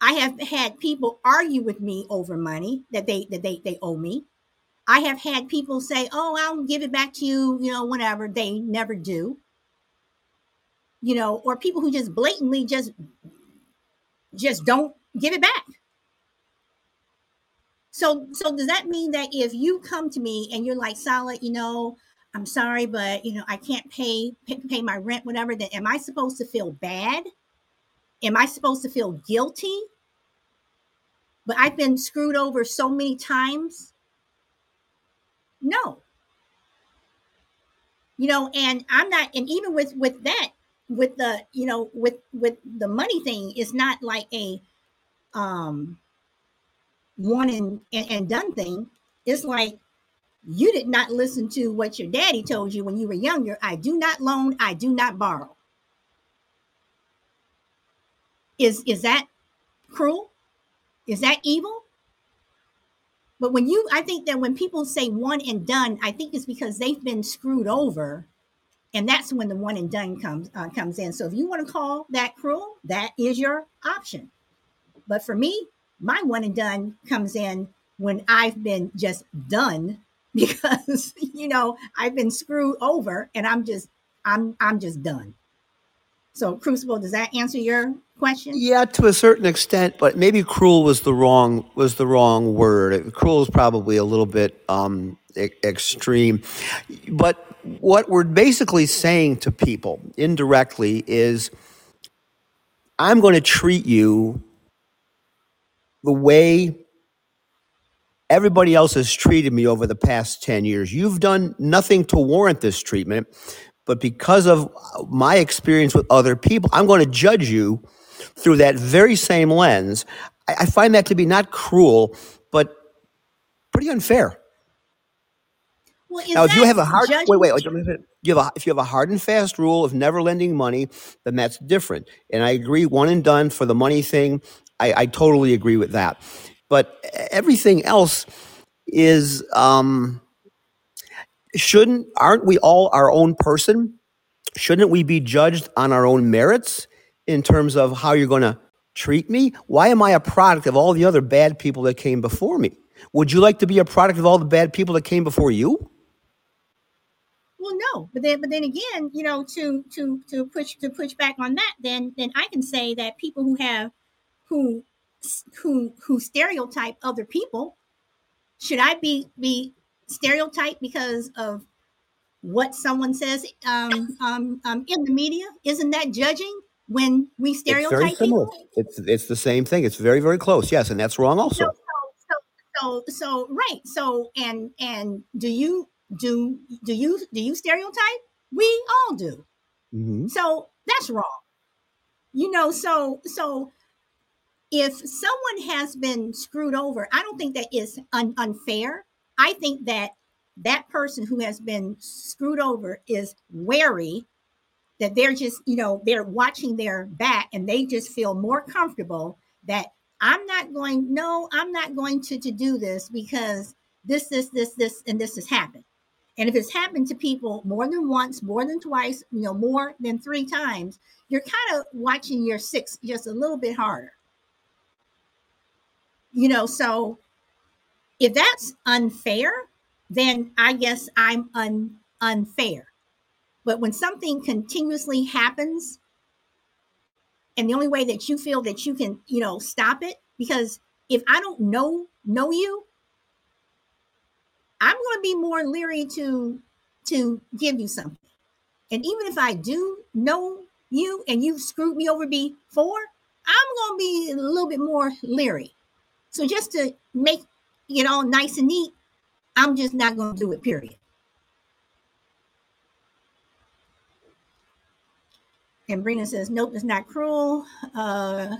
I have had people argue with me over money that they that they they owe me. I have had people say, "Oh, I'll give it back to you," you know, whatever. They never do. You know, or people who just blatantly just just don't give it back. So so does that mean that if you come to me and you're like, "Solid, you know, I'm sorry, but you know, I can't pay, pay pay my rent, whatever. Then am I supposed to feel bad? Am I supposed to feel guilty? But I've been screwed over so many times. No. You know, and I'm not, and even with with that, with the, you know, with with the money thing, it's not like a um one and, and, and done thing. It's like you did not listen to what your daddy told you when you were younger. I do not loan, I do not borrow. Is is that cruel? Is that evil? But when you I think that when people say one and done, I think it's because they've been screwed over and that's when the one and done comes uh, comes in. So if you want to call that cruel, that is your option. But for me, my one and done comes in when I've been just done [laughs] because you know I've been screwed over and I'm just I'm I'm just done. So Crucible, does that answer your question? Yeah, to a certain extent, but maybe cruel was the wrong was the wrong word. Cruel is probably a little bit um, e- extreme. But what we're basically saying to people indirectly is, I'm going to treat you the way everybody else has treated me over the past 10 years. You've done nothing to warrant this treatment, but because of my experience with other people, I'm going to judge you through that very same lens. I, I find that to be not cruel, but pretty unfair. Well, Now, if you have a hard wait, judgment? wait, wait, you have a, if you have a hard and fast rule of never lending money, then that's different. And I agree, one and done for the money thing. I, I totally agree with that. But everything else is um, shouldn't aren't we all our own person? Shouldn't we be judged on our own merits in terms of how you're going to treat me? Why am I a product of all the other bad people that came before me? Would you like to be a product of all the bad people that came before you? Well, no, but then but then again, you know, to to to push to push back on that, then then I can say that people who have who who who stereotype other people should I be be stereotyped because of what someone says um, um, um, in the media? Isn't that judging when we It's very stereotype similar. people? It's it's the same thing. It's very very close. Yes, and that's wrong also. so so so so right. So and and do you do do you do you stereotype? We all do. hmm So that's wrong. You know, so so if someone has been screwed over, I don't think that is un- unfair. I think that that person who has been screwed over is wary that they're just, you know, they're watching their back and they just feel more comfortable that I'm not going, no, I'm not going to, to do this because this, this, this, this, and this has happened. And if it's happened to people more than once, more than twice, you know, more than three times, you're kind of watching your six just a little bit harder. You know, so if that's unfair, then I guess I'm un- unfair. But when something continuously happens, and the only way that you feel that you can, you know, stop it, because if I don't know know you, I'm going to be more leery to to give you something. And even if I do know you and you've screwed me over before, I'm going to be a little bit more leery. So just to make it all nice and neat, I'm just not going to do it. Period. And Brina says, nope, it's not cruel. Uh,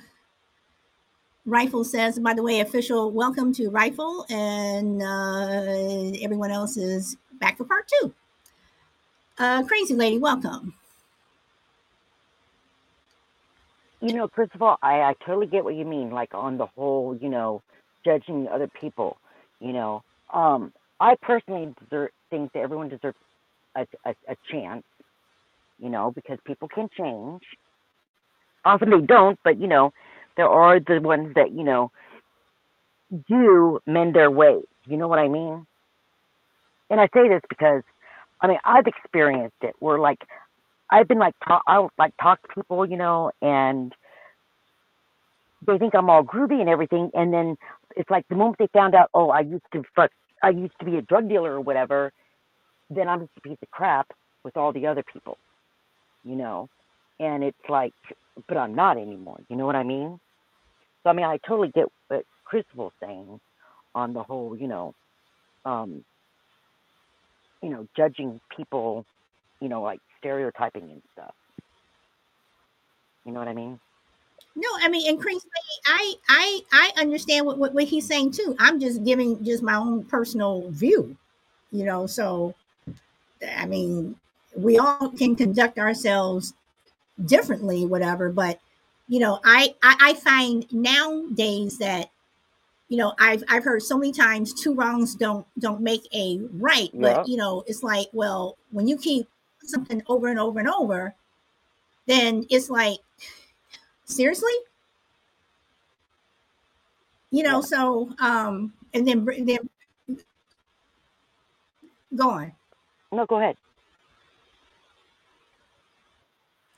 Rifle says, by the way, official welcome to Rifle, and uh, everyone else is back for part two. Uh, Crazy Lady, welcome. You know, first of all, I, I totally get what you mean, like on the whole, you know, judging other people. You know, um, I personally deserve, think that everyone deserves a, a, a chance, you know, because people can change. Often they don't, but, you know, there are the ones that, you know, do mend their ways. You know what I mean? And I say this because, I mean, I've experienced it where, like, I've been like talk, I'll like talk to people, you know, and they think I'm all groovy and everything, and then it's like the moment they found out, oh, I used to fuck, I used to be a drug dealer or whatever, then I'm just a piece of crap with all the other people, you know, and it's like, but I'm not anymore. You know what I mean? So I mean, I totally get what Chris was saying on the whole, you know, um, you know, judging people, you know, like stereotyping and stuff. You know what I mean? No, I mean, and I I I understand what, what what he's saying too. I'm just giving just my own personal view, you know. So, I mean, we all can conduct ourselves differently, whatever. But you know, I I, I find nowadays that you know I've I've heard so many times two wrongs don't don't make a right. Yeah. But you know, it's like well, when you keep something over and over and over, then it's like seriously you know Yeah. so um and then then go on No, go ahead.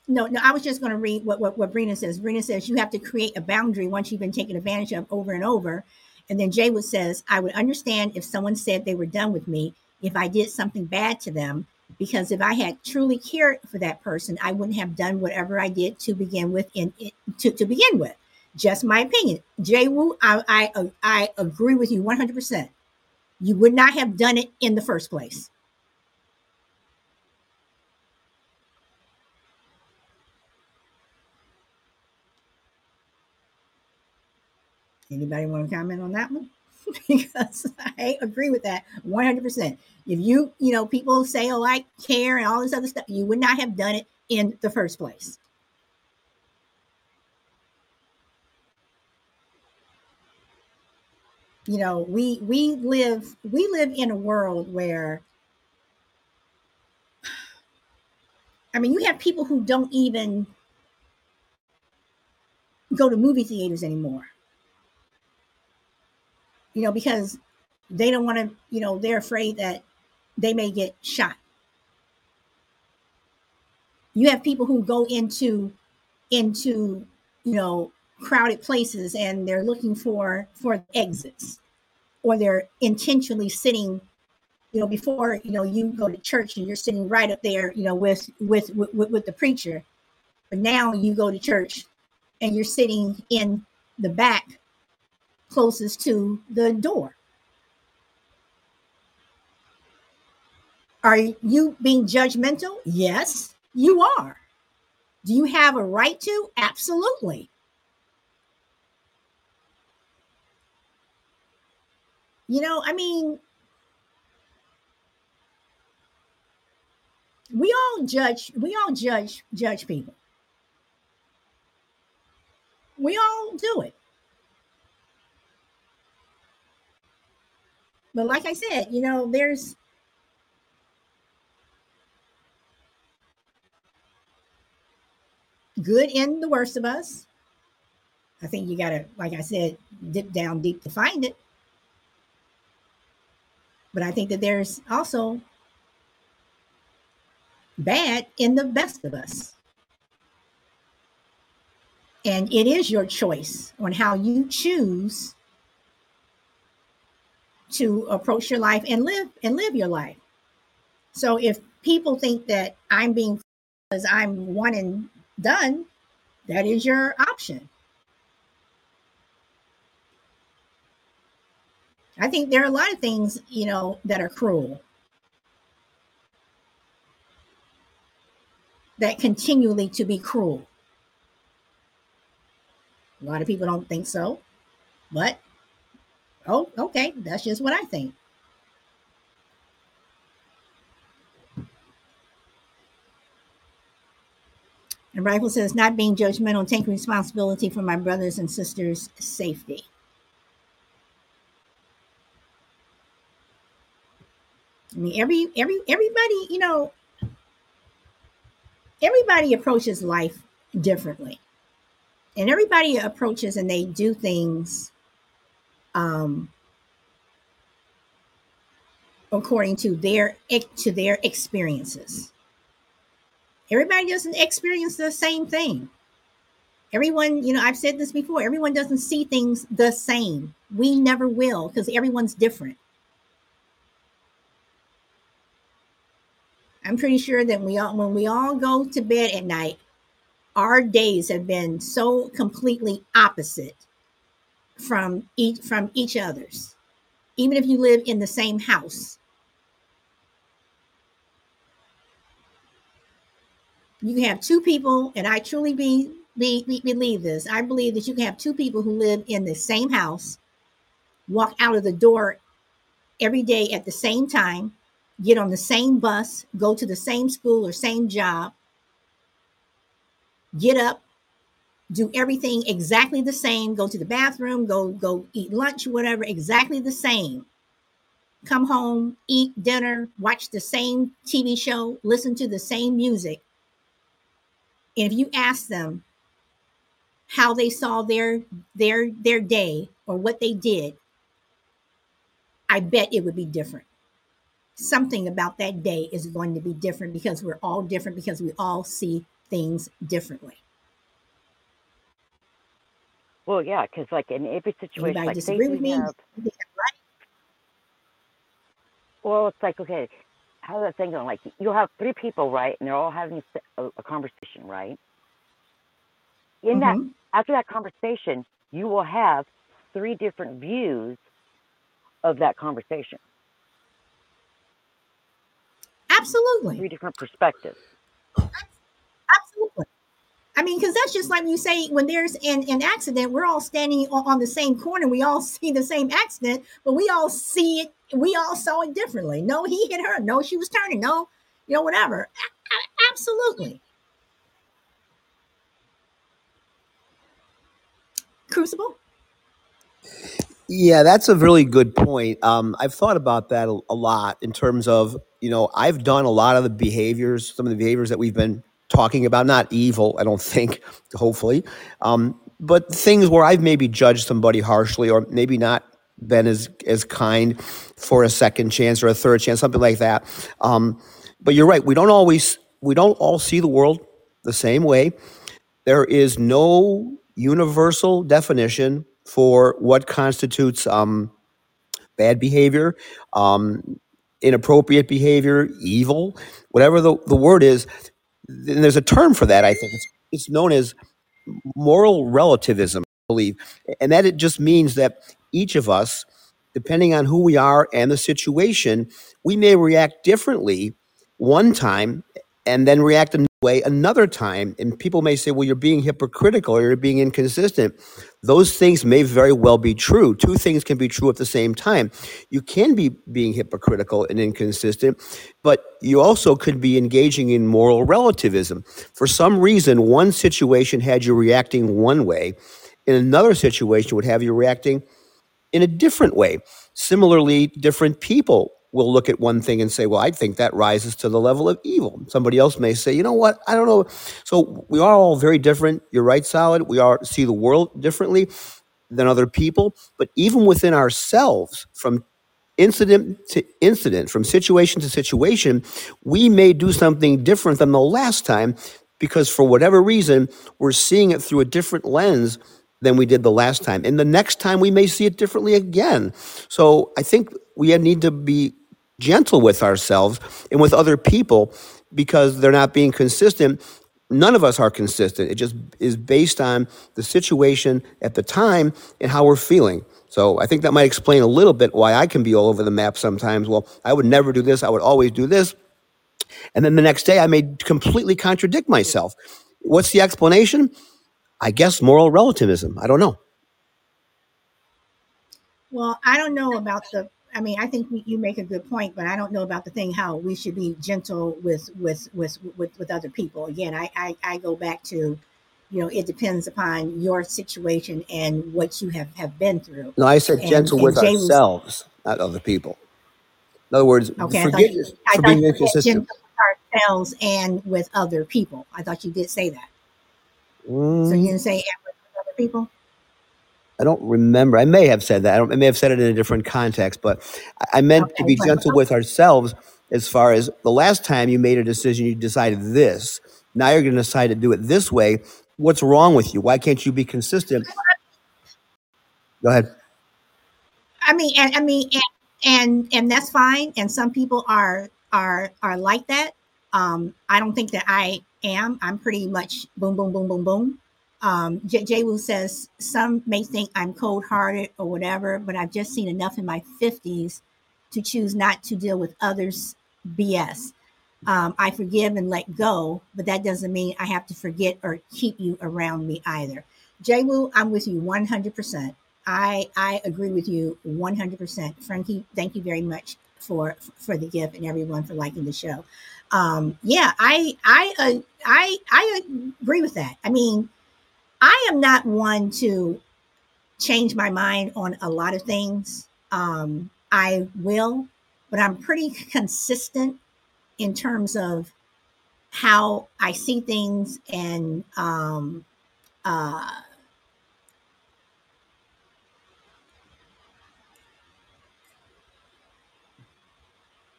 no no i was just going to read what, what what brina says brina says you have to create a boundary once you've been taken advantage of over and over and then Jay jaywood says i would understand if someone said they were done with me if i did something bad to them because if i had truly cared for that person i wouldn't have done whatever i did to begin with in, in to, to begin with. Just my opinion. Jaywood I, I i agree with you 100% you would not have done it in the first place. Anybody want to comment on that one? [laughs] because I agree with that 100%. If you, you know, people say, oh, I care and all this other stuff, you would not have done it in the first place. You know, we we live we live in a world where [sighs] I mean, you have people who don't even go to movie theaters anymore. You know, because they don't want to, you know, they're afraid that they may get shot. You have people who go into into, you know, crowded places and they're looking for for exits or they're intentionally sitting you know before you know you go to church and you're sitting right up there you know with with with, with the preacher but now you go to church and you're sitting in the back closest to the door. Are you being judgmental? Yes you are. Do you have a right to? Absolutely. You know i mean we all judge we all judge judge people. We all do it but like i said you know there's good in the worst of us i think you gotta like i said dip down deep to find it but i think that there's also bad in the best of us. And it is your choice on how you choose to approach your life and live and live your life. So if people think that I'm being because I'm one and done, that is your option. I think there are a lot of things, you know, that are cruel. that continually to be cruel. A lot of people don't think so, but oh, okay, that's just what I think. And Rifle says, not being judgmental, take responsibility for my brothers and sisters' safety. I mean, every every everybody, you know, everybody approaches life differently, and everybody approaches and they do things um, according to their to their experiences. Everybody doesn't experience the same thing. Everyone, you know, I've said this before. Everyone doesn't see things the same. We never will because everyone's different. I'm pretty sure that we all, when we all go to bed at night, our days have been so completely opposite from each from each other's. Even if you live in the same house, you have two people, and I truly be, be, be, believe this. I believe that you can have two people who live in the same house, walk out of the door every day at the same time, get on the same bus, go to the same school or same job, get up, do everything exactly the same, go to the bathroom, go go eat lunch, whatever, exactly the same. Come home, eat dinner, watch the same TV show, listen to the same music. And if you ask them how they saw their their their day or what they did, I bet it would be different something about that day is going to be different because we're all different because we all see things differently. Well, yeah, because like in every situation, Anybody like disagree with me? well, it's like okay, how's that thing going? Like you'll have three people, right, and they're all having a, a conversation, right? In that, Mm-hmm. after that conversation, you will have three different views of that conversation, Absolutely. three different perspectives. I mean, because that's just like you say when there's an, an accident, we're all standing on, on the same corner. We all [laughs] see the same accident, but we all see it. We all saw it differently. No, he hit her. No, she was turning. No, you know, whatever. A- absolutely. Crucible. Yeah, that's a really good point. Um, I've thought about that a, a lot in terms of, you know, I've done a lot of the behaviors, some of the behaviors that we've been talking about, not evil, I don't [laughs] think, hopefully, um, but things where I've maybe judged somebody harshly or maybe not been as, as kind for a second chance or a third chance, something like that. Um, but you're right, we don't always, we don't all see the world the same way. There is no universal definition for what constitutes um, bad behavior, um, inappropriate behavior, evil, whatever the, the word is. And there's a term for that, I think. It's, it's known as moral relativism, I believe. And that it just means that each of us, depending on who we are and the situation, we may react differently one time and then react another way another time. And people may say, well, you're being hypocritical or you're being inconsistent. Those things may very well be true. Two things can be true at the same time. You can be being hypocritical and inconsistent, but you also could be engaging in moral relativism. For some reason, one situation had you reacting one way, in another situation would have you reacting in a different way. Similarly, different people will look at one thing and say, well, I think that rises to the level of evil. Somebody else may say, you know what? I don't know. So we are all very different. You're right, Solid. We are see the world differently than other people. But even within ourselves, from incident to incident, from situation to situation, we may do something different than the last time because for whatever reason, we're seeing it through a different lens than we did the last time. And the next time we may see it differently again. So I think we need to be gentle with ourselves and with other people because they're not being consistent. None of us are consistent. It just is based on the situation at the time and how we're feeling. So I think that might explain a little bit why I can be all over the map sometimes. Well, I would never do this. I would always do this. And then the next day, I may completely contradict myself. What's the explanation? I guess moral relativism. I don't know. Well, I don't know about the. I mean, I think you make a good point, but I don't know about the thing how we should be gentle with with with with, with other people. Again, I, I I go back to, you know, it depends upon your situation and what you have have been through. No, I said And gentle and with Jay was ourselves, not other people. In other words, okay. I thought forgive you, I thought being you said gentle with ourselves and with other people. I thought you did say that. So you Mm, didn't say and with other people. I don't remember. I may have said that. I, don't, I may have said it in a different context, but I I meant to be gentle with ourselves as far as the last time you made a decision, you decided this. Now you're going to decide to do it this way. What's wrong with you? Why can't you be consistent? Go ahead. I mean, and I mean, and and and that's fine. And some people are are are like that. Um, I don't think that I am. I'm pretty much boom, boom, boom, boom, boom. Um, J. J. Wu says some may think I'm cold hearted or whatever, but I've just seen enough in my fifties to choose not to deal with others' BS. Um, I forgive and let go, but that doesn't mean I have to forget or keep you around me either. J. Wu, I'm with you 100%. I I agree with you 100%. Frankie, thank you very much for for the gift and everyone for liking the show. Um, yeah, I I uh, I I agree with that. I mean, I am not one to change my mind on a lot of things. Um, I will, but I'm pretty consistent in terms of how I see things and um, uh,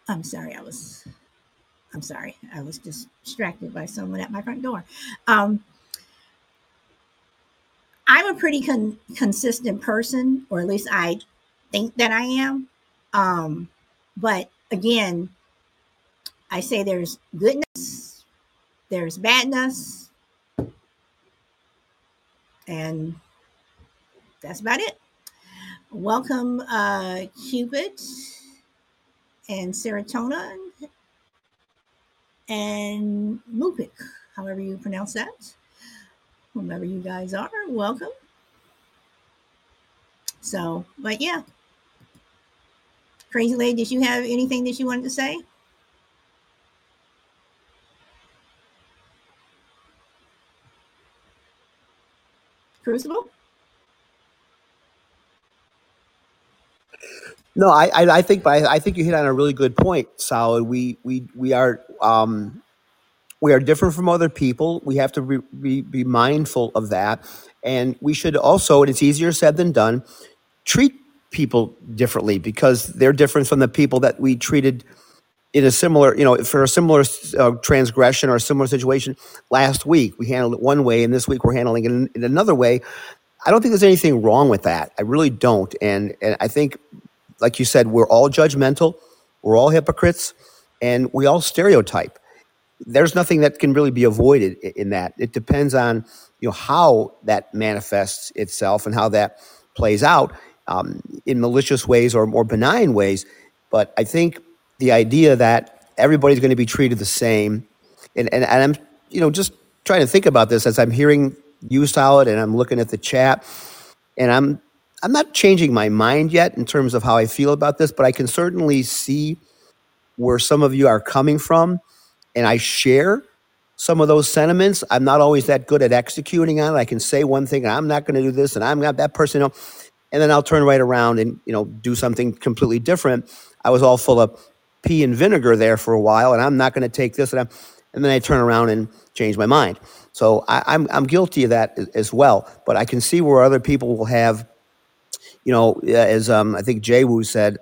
I'm sorry, I was I'm sorry, I was distracted by someone at my front door. Um, I'm a pretty con- consistent person, or at least I think that I am. Um, but again, I say there's goodness, there's badness, and that's about it. Welcome, uh, Cupid and Serotonin and Mupik, however you pronounce that. Whomever you guys are, welcome. So, but yeah, Crazy Lady, did you have anything that you wanted to say? Crucible? No, I, I, I think, I, I think you hit on a really good point, Solid. We, we, we are, um, we are different from other people. We have to be, be, be mindful of that, and we should also. And it's easier said than done. Treat people differently because they're different from the people that we treated in a similar, you know, for a similar uh, transgression or a similar situation last week. We handled it one way, and this week we're handling it in, in another way. I don't think there's anything wrong with that. I really don't, and and I think like you said, we're all judgmental, we're all hypocrites, and we all stereotype. There's nothing that can really be avoided in that. It depends on you know how that manifests itself and how that plays out um, in malicious ways or more benign ways. But I think the idea that everybody's going to be treated the same, and, and, and I'm you know just trying to think about this as I'm hearing you solid and I'm looking at the chat and I'm I'm not changing my mind yet in terms of how I feel about this, but I can certainly see where some of you are coming from, and I share some of those sentiments. I'm not always that good at executing on it. I can say one thing, I'm not going to do this, and I'm not that person, you know, and then I'll turn right around and you know do something completely different. I was all full of pea and vinegar there for a while, and I'm not going to take this, and I'm, and then I turn around and change my mind. So I, I'm I'm guilty of that as well. But I can see where other people will have you know, as um, I think Jay Wu said,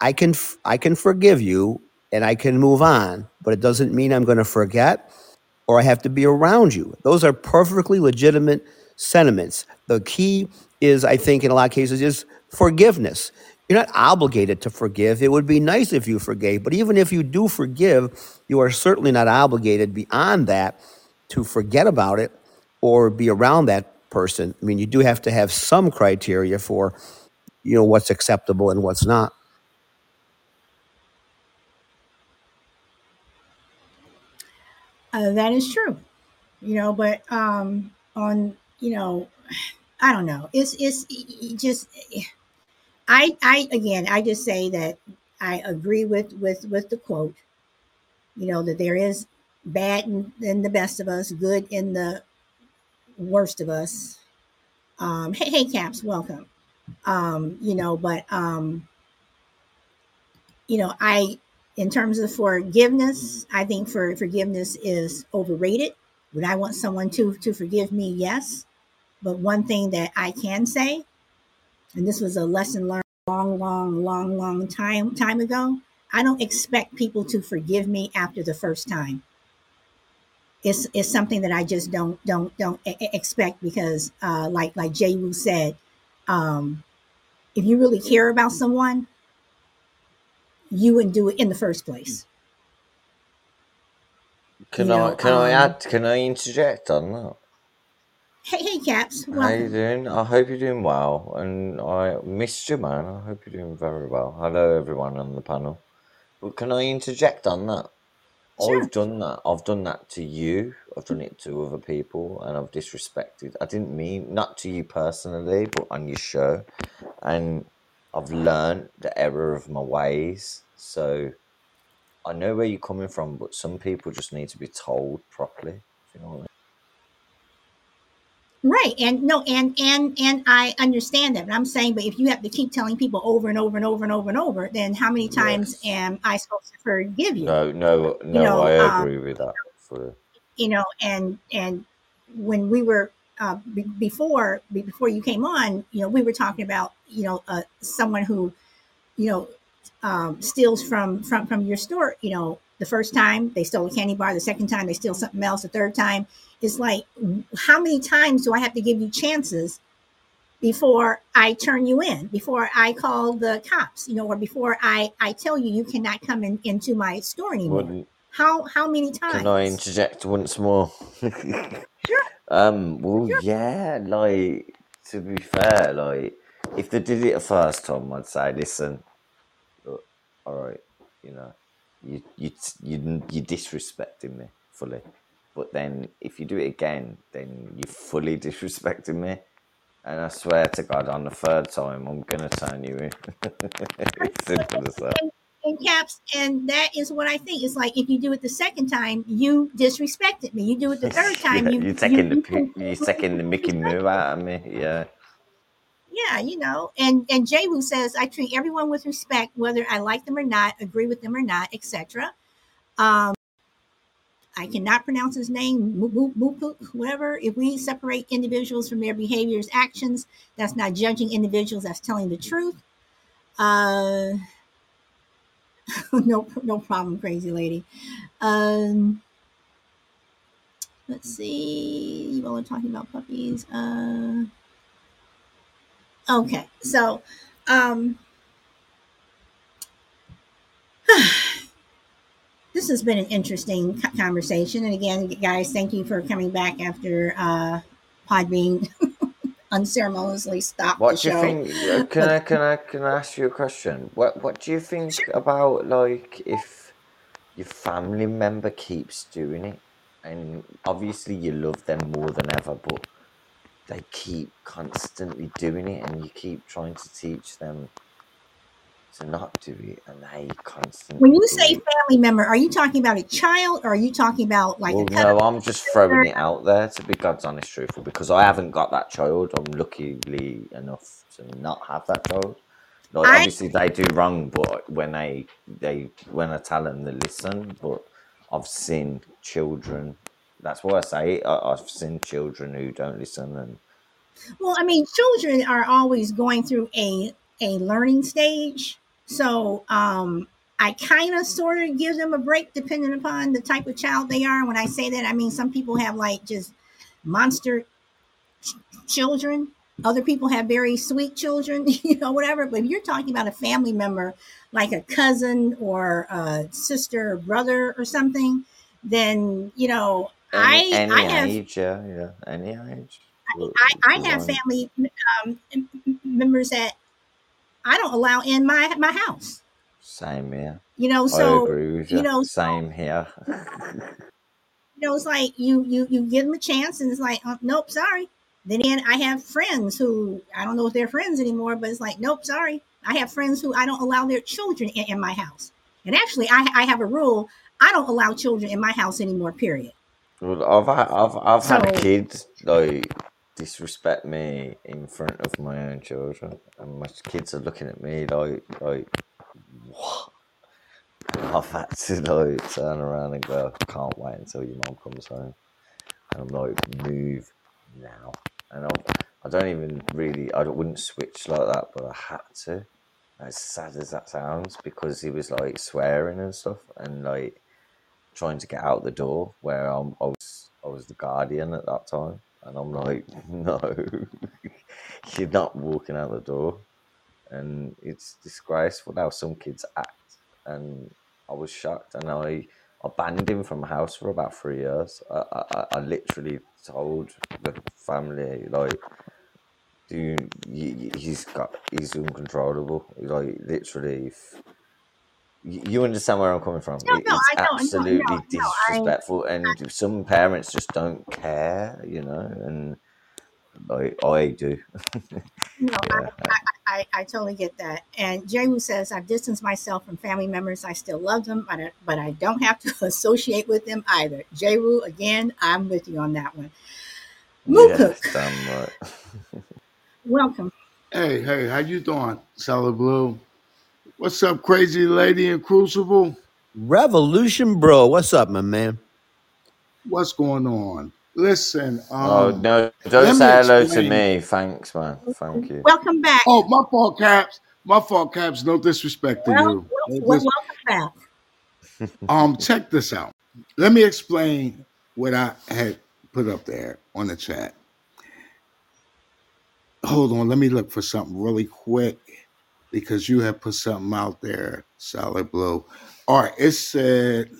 I can f- I can forgive you and I can move on, but it doesn't mean I'm going to forget or I have to be around you. Those are perfectly legitimate sentiments. The key is, I think, in a lot of cases, is forgiveness. You're not obligated to forgive. It would be nice if you forgave, but even if you do forgive, you are certainly not obligated beyond that to forget about it or be around that person. I mean, you do have to have some criteria for, you know, what's acceptable and what's not. Uh, that is true. You know, but um, on you know, I don't know. It's it's it just I I again I just say that I agree with with with the quote. You know that there is bad in, in the best of us, good in the worst of us. Um, hey, hey, Caps, welcome. Um, you know, but um, you know, I in terms of forgiveness, I think for forgiveness is overrated. Would I want someone to to forgive me? Yes. But one thing that I can say, and this was a lesson learned long, long, long, long time time ago, I don't expect people to forgive me after the first time. It's, it's something that I just don't don't don't expect because, uh, like like Jay Wu said, um, if you really care about someone, you wouldn't do it in the first place. Can You I know, can I um, add? Can I interject on that? hey, hey, Caps, How you doing? I hope you're doing well, and I missed you, man. I hope you're doing very well. Hello, everyone on the panel. Can I interject on that? Sure. I've done that. I've done that to you. I've done it to other people, and I've disrespected. I didn't mean not to you personally, but on your show, and I've learned the error of my ways. So I know where you're coming from, but some people just need to be told properly. You know what I? Right. And no, and and and I understand that. But I'm saying, but if you have to keep telling people over and over and over and over and over, then how many times Yes. am I supposed to forgive you? No, no, You no. know, I um, agree with that. For you know, and and when we were uh, be- before be- before you came on, you know, we were talking about you know uh, someone who you know um, steals from from from your store. You know, the first time they stole a candy bar, the second time they steal something else, the third time it's like, how many times do I have to give you chances before I turn you in, before I call the cops, you know, or before I I tell you you cannot come in, into my store anymore? Wouldn't How how many times? can I interject once more? [laughs] Sure. um. Well, Sure. yeah. Like to be fair, like if they did it the first time, I'd say, listen, look, all right, you know, you you you you disrespecting me fully. But then if you do it again, then you're fully [laughs] disrespecting me. And I swear to God, on the third time, I'm gonna turn you in. [laughs] it's simple as that. And, caps, and that is what I think. It's like if you do it the second time, you disrespected me. You do it the third [laughs] time, yeah, you you're taking the you you're taking the Mickey Moo out of me. Yeah, yeah, you know. And and Jehu says I treat everyone with respect, whether I like them or not, agree with them or not, etc. Um, I cannot pronounce his name, whatever. If we separate individuals from their behaviors, actions, that's not judging individuals, that's telling the truth. Uh, [laughs] no, no problem, crazy lady. Um, let's see. You all are talking about puppies. Uh, okay, so um, [sighs] [sighs] this has been an interesting conversation. And again, guys, thank you for coming back after uh, Podbean [laughs] unceremoniously stopped the what do you think? uh, Can I can I can I ask you a question? What what do you think about like if your family member keeps doing it, and obviously you love them more than ever, but they keep constantly doing it, and you keep trying to teach them to not do it, and they constantly When you say family member, are you talking about a child or are you talking about like Well, no, I'm just throwing it out there to be God's honest truthful because I haven't got that child. I'm luckily enough to not have that child. Like I obviously they do wrong, but when they they when I tell them they listen. But I've seen children. That's why I say it. I, I've seen children who don't listen, and Well, I mean, children are always going through a a learning stage. So um I kind of sort of give them a break depending upon the type of child they are. When I say that, I mean some people have like just monster ch- children. Other people have very sweet children, [laughs] you know, whatever. But if you're talking about a family member like a cousin or a sister or brother or something, then you know, any I I any have age, yeah, yeah, any age. will- I, I have family um, members that I don't allow in my my house. Same here. You know, so you you. know, Same here. you know, it's like you you you give them a chance, and it's like, oh, nope, sorry. Then again, I have friends who I don't know if they're friends anymore, but it's like, nope, sorry. I have friends who I don't allow their children in, in my house. And actually, I, I have a rule: I don't allow children in my house anymore. Period. Well, I've I've I've had kids like disrespect me in front of my own children, and my kids are looking at me like like what? I've had to like turn around and go, I can't wait until your mom comes home, and I'm like, move now, and I I don't even really I wouldn't switch like that, but I had to. As sad as that sounds, because he was like swearing and stuff, and like trying to get out the door where I'm, I was I was the guardian at that time, and I'm like, [laughs] no, you're not walking out the door, and it's disgraceful how some kids act, and I was shocked, and I I banned him from the house for about three years. I I, I literally told the family like. Dude, he's got he's uncontrollable. Like literally, if, you understand where I'm coming from. no, no, it's I don't. No, absolutely no, no. I disrespectful, and some parents just don't care, you know. And like I do. [laughs] no, I, yeah. I, I, I totally get that. And Jehu says, I've distanced myself from family members. I still love them, but I, but I don't have to [laughs] associate with them either. Jehu, again, I'm with you on that one. Moo Yes, damn uh, right. [laughs] welcome. Hey, hey, how you doing, Solid Blue? What's up, crazy lady in Crucible? Revolution, bro. What's up, my man? What's going on? Listen, Oh um, no! Don't say hello to me. Thanks, man. Thank you. Welcome back. Oh, my fault, Caps. My fault, Caps. No disrespect to Well, you. well, No well, dis- welcome back. [laughs] um, check this out. Let me explain what I had put up there on the chat. Hold on, let me look for something really quick because you have put something out there, Solid Blue. All right, it said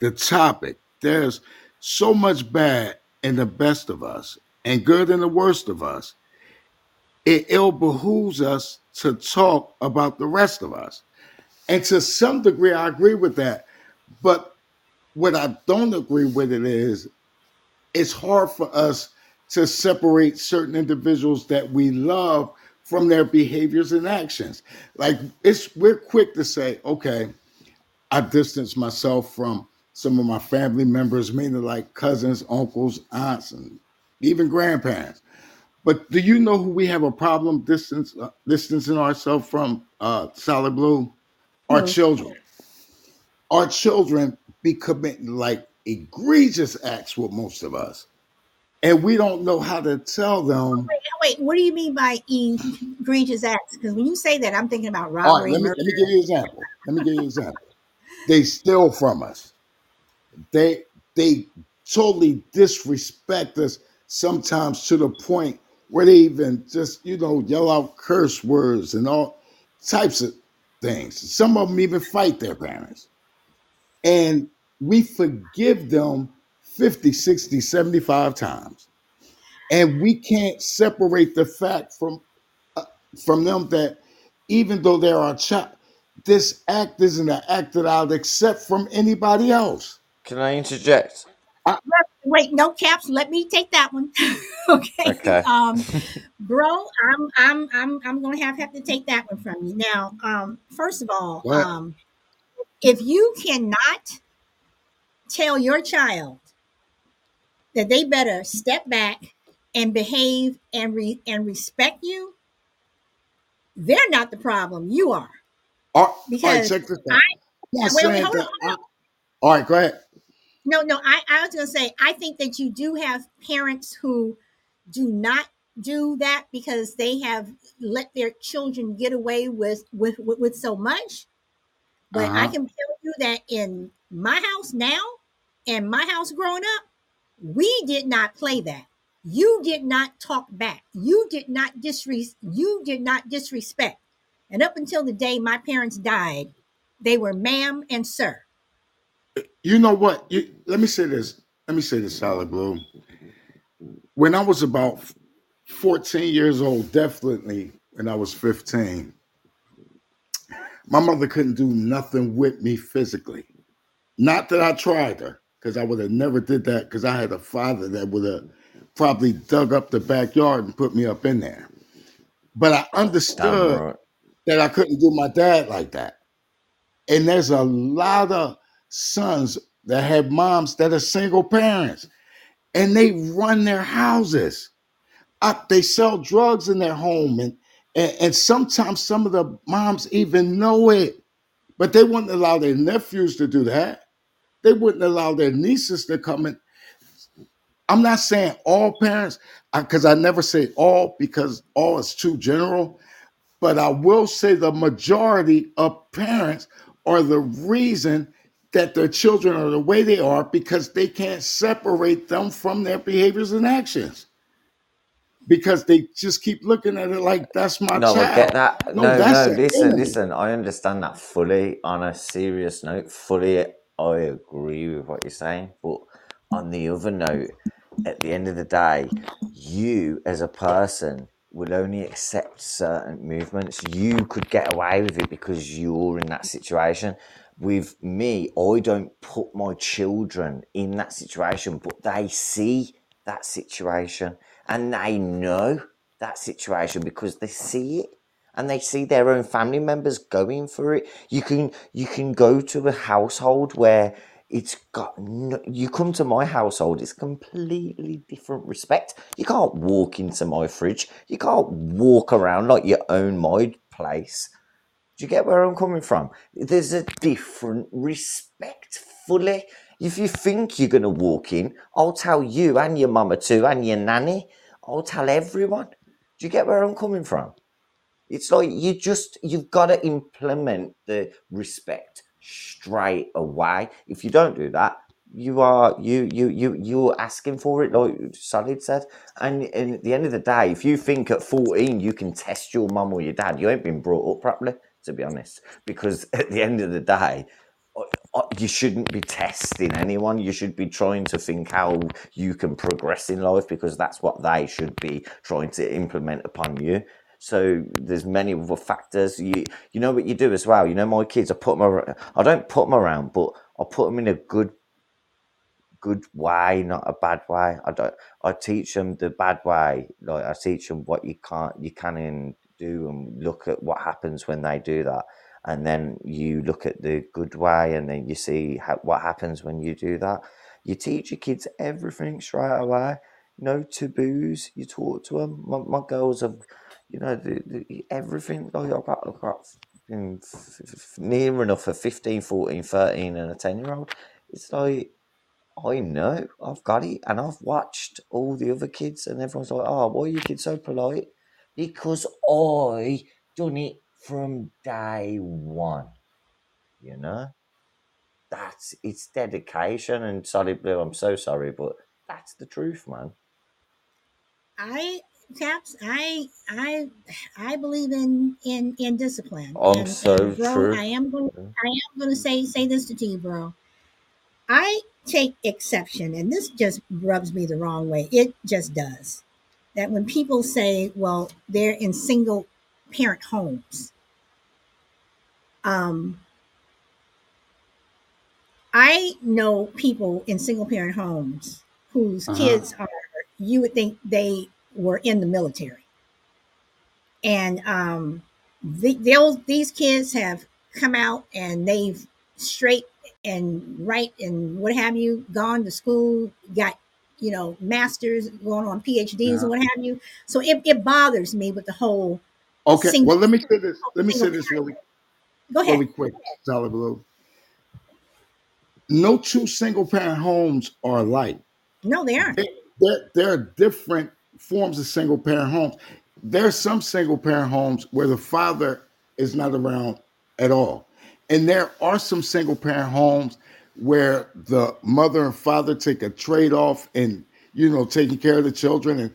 the topic. There's so much bad in the best of us and good in the worst of us. It ill behooves us to talk about the rest of us. And to some degree, I agree with that. But what I don't agree with it is it's hard for us to separate certain individuals that we love from their behaviors and actions. Like it's we're quick to say, okay, I distance myself from some of my family members, meaning like cousins, uncles, aunts, and even grandparents. But do you know who we have a problem distance uh, distancing ourselves from? Uh, Solid Blue, our children. Our children be committing like egregious acts with most of us, and we don't know how to tell them. Wait, wait, what do you mean by egregious acts? Because when you say that, I'm thinking about right, robbery, let me let me give you an example. Let me give you an example. They steal from us. They they totally disrespect us sometimes to the point where they even just you know yell out curse words and all types of things. Some of them even fight their parents. And we forgive them 50, 60, 75 times. And we can't separate the fact from uh, from them that even though they're our child, this act isn't an act that I'd accept from anybody else. Can I interject? I, Wait, no caps. Let me take that one. [laughs] okay. Okay. [laughs] Um, bro, I'm I'm I'm I'm gonna have have to take that one from you. Now, um, first of all, what? um, if you cannot tell your child that they better step back and behave and re- and respect you, they're not the problem. You are. All all right, Because check this I out. I'm wait, wait, hold on, hold on. all right, go ahead. No, no, I, I was gonna say I think that you do have parents who do not do that because they have let their children get away with with with, with so much. Uh But I can tell you that in my house now, and my house growing up, we did not play that. You did not talk back. You did not disres. You did not disrespect. And up until the day my parents died, they were ma'am and sir. You know what? You, let me say this. Let me say this, Solid Blue. When I was about 14 years old, definitely when I was 15, my mother couldn't do nothing with me physically. Not that I tried her, because I would have never did that because I had a father that would have probably dug up the backyard and put me up in there. But I understood that I couldn't do my dad like that. And there's a lot of sons that have moms that are single parents and they run their houses. Up, they sell drugs in their home and, and and sometimes some of the moms even know it, but they wouldn't allow their nephews to do that. They wouldn't allow their nieces to come in. I'm not saying all parents, because I never say all because all is too general, but I will say the majority of parents are the reason that their children are the way they are because they can't separate them from their behaviors and actions because they just keep looking at it like that's my No, I get child. that. No, No, no, listen, enemy. listen. I understand that fully. On a serious note, fully, I agree with what you're saying. But on the other note, at the end of the day, you as a person will only accept certain movements. You could get away with it because you're in that situation. With me, I don't put my children in that situation, but they see that situation and they know that situation because they see it and they see their own family members going for it. You can you can go to a household where it's got no, you come to my household it's completely different respect. You can't walk into my fridge. You can't walk around like you own my place. Do you get where i'm coming from? There's a different respect fully. If you think you're going to walk in i'll tell you and your mama too and your nanny. I'll tell everyone. Do you get where i'm coming from it's like you just you've got to implement the respect straight away. If you don't do that, you are you you you you're asking for it, like Solid said. And, and at the end of the day, if you think at fourteen you can test your mum or your dad, you ain't been brought up properly, to be honest. Because [laughs] at the end of the day, uh, uh, you shouldn't be testing anyone. You should be trying to think how you can progress in life because that's what they should be trying to implement upon you. So there's many other factors. You you know what you do as well. You know my kids. I put them. I don't put them around, but I put them in a good good way, not a bad way. I don't. I teach them the bad way. Like I teach them what you can't, you can do, and look at what happens when they do that. And then you look at the good way, and then you see how, what happens when you do that. You teach your kids everything straight away. No taboos. You talk to them. My, my girls have, you know, the, the, everything. Oh, like I've got, I've got near enough a 15, 14, 13 and a 10 year old. It's like, I know, I've got it, and I've watched all the other kids, and everyone's like, "Oh, why are you kids so polite?" Because I done it from day one. You know, that's it's dedication and solid blue. I'm so sorry, but that's the truth, man. I taps. I I I believe in in in discipline. I'm and, so and bro, true. I am going. I am going to say say this to you, bro. I take exception, and this just rubs me the wrong way. It just does. That when people say, "Well, they're in single parent homes," um, I know people in single parent homes whose Uh-huh. kids are. You would think they were in the military, and um, the, those these kids have come out and they've straight and right and what have you gone to school, got you know masters, going on PhDs Yeah. and what have you. So it, it bothers me with the whole Okay. single. Well, let me say this. Let me say this really, Go ahead. really quick, Solid Blue. No two single parent homes are alike. No, they aren't. There, there, there are different forms of single parent homes. There are some single parent homes where the father is not around at all. And there are some single parent homes where the mother and father take a trade off and, you know, taking care of the children. And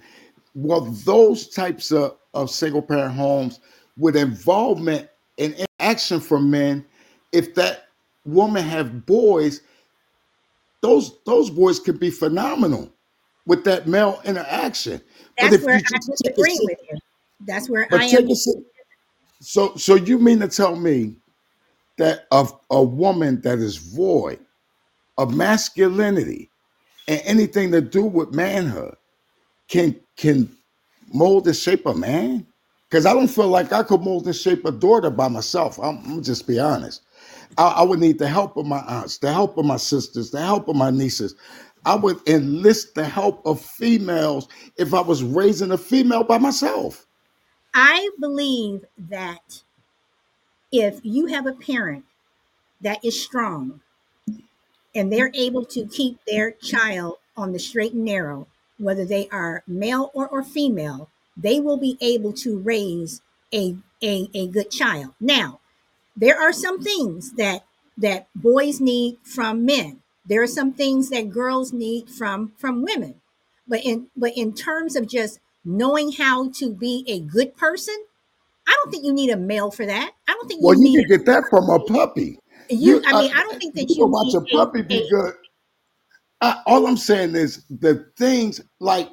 well, those types of, of single parent homes with involvement and action from men, if that woman have boys, those those boys could be phenomenal with that male interaction. But That's if where you I a disagree with you. That's where I am. a so so you mean to tell me that of a woman that is void of masculinity and anything to do with manhood can can mold and shape a man? Because I don't feel like I could mold and shape a daughter by myself. I'm, I'm just be honest. I, I would need the help of my aunts, the help of my sisters, the help of my nieces. I would enlist the help of females if I was raising a female by myself. I believe that if you have a parent that is strong and they're able to keep their child on the straight and narrow, whether they are male or, or female, they will be able to raise a, a, a good child. Now, there are some things that that boys need from men. There are some things that girls need from from women. But in but in terms of just knowing how to be a good person, I don't think you need a male for that. I don't think you Well, you need can get that from a puppy. you. You, I mean, I don't think that you you can watch a need a, puppy be good. I, all I'm saying is the things like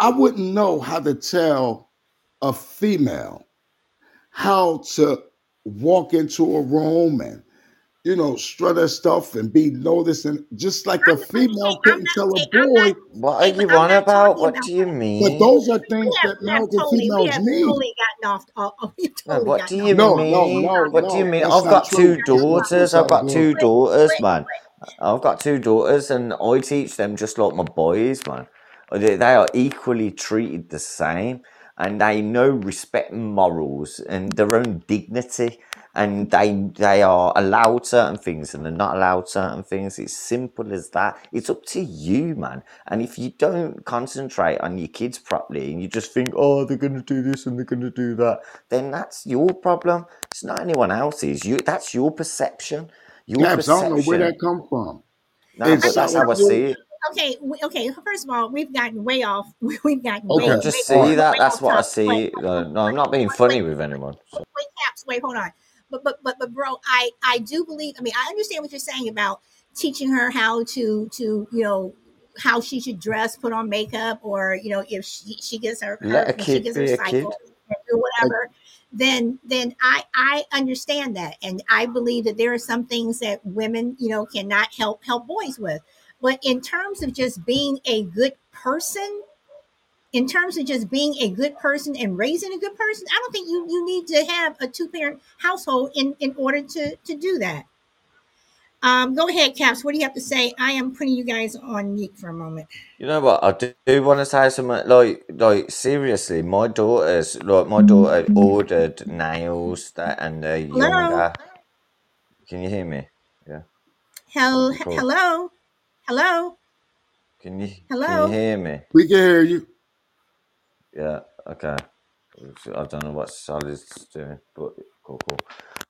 I wouldn't know how to tell a female how to walk into a room and you know strut her stuff and be noticed and just like a I'm not female I'm couldn't tell a saying not boy What are you on about? What do you mean? but those are things have that we have males and totally we females have need totally gotten off oh, we've uh, totally what do off you no topic. no mean? no What do you mean? I've got true two That's not Miss daughters. I've got two daughters, man. I've got two daughters, and I teach them just like my boys, man. They they are equally treated the same, and they know respect and morals and their own dignity, and they they are allowed certain things and they're not allowed certain things. It's simple as that. It's up to you, man. And if you don't concentrate on your kids properly, and you just think, oh, they're gonna do this and they're gonna do that, then that's your problem. It's not anyone else's. You that's your perception. Your Caps, I don't know where perception. that come from. No, It's but okay that's how I see it. okay we, okay first of all we've gotten way off [laughs] we've gotten I way Okay, way just all see right. that. way That's off what I see. wait Uh, no, I'm not being wait funny wait with anyone. So. wait, wait caps wait hold on but but but but bro i i do believe i mean i understand what you're saying about teaching her how to to you know how she should dress put on makeup or you know if she, she gets her her she gets her cycle and whatever then then i i understand that. And i believe that there are some things that women you know cannot help help boys with. But in terms of just being a good person in terms of just being a good person and raising a good person, I don't think you you need to have a two parent household in in order to to do that. Um, go ahead, Caps. What do you have to say? I am putting you guys on mute for a moment. You know what? I do, do want to say something. Like, like seriously, my daughters, like my daughter ordered nails that, and they're Hello, younger. Can you hear me? Yeah. Hel- Cool. hello, hello, Can you can you hello. hear me? We can hear you. Yeah. Okay. I don't know what Solid's doing, but cool, cool.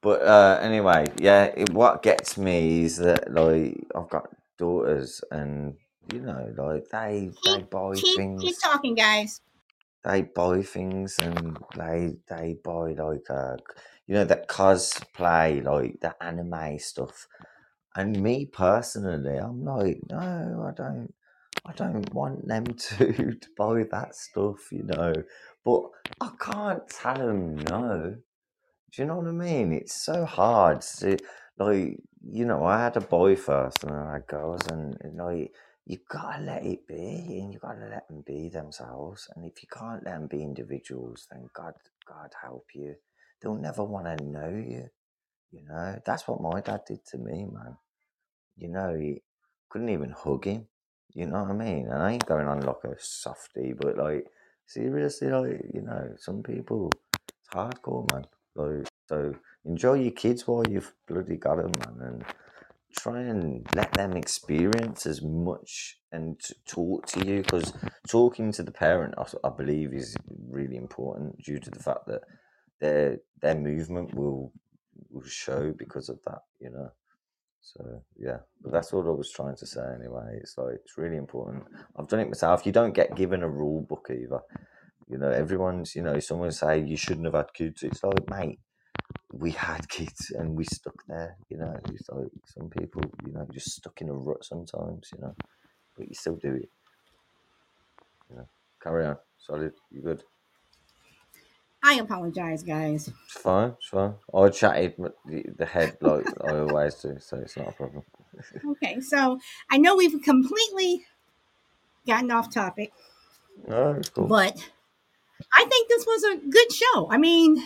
But uh, anyway, yeah. It, what gets me is that like I've got daughters, and you know, like they they buy keep keep talking, guys. They buy things, and they they buy like uh, you know, that cosplay, like the anime stuff. And me personally, I'm like, no, I don't. I don't want them [laughs] to, to buy that stuff, you know. But I can't tell them no. Do you know what I mean? It's so hard to like, you know, I had a boy first and then I had girls and, and like you gotta let it be and you've gotta let them be themselves. And if you can't let them be individuals, then God God help you. They'll never wanna know you. You know? That's what my dad did to me, man. You know, he couldn't even hug him. You know what I mean? And I ain't going on like a softy, but like seriously, like you know, some people it's hardcore, man. Like so, enjoy your kids while you've bloody got them, man, and try and let them experience as much and talk to you because talking to the parent, I believe, is really important due to the fact that their their movement will will show because of that. You know. So yeah, but that's what I was trying to say anyway. It's like it's really important. I've done it myself. You don't get given a rule book either. You know, everyone's you know, someone say you shouldn't have had kids. It's like, mate, we had kids and we stuck there. You know, it's like some people, you know, just stuck in a rut sometimes. You know, but you still do it. You know, carry on. Solid. You good? I apologize, guys. It's fine. It's fine. I chatted the head like I always do, so it's not a problem. [laughs] Okay, so I know we've completely gotten off topic, No, cool. but I think this was a good show. I mean,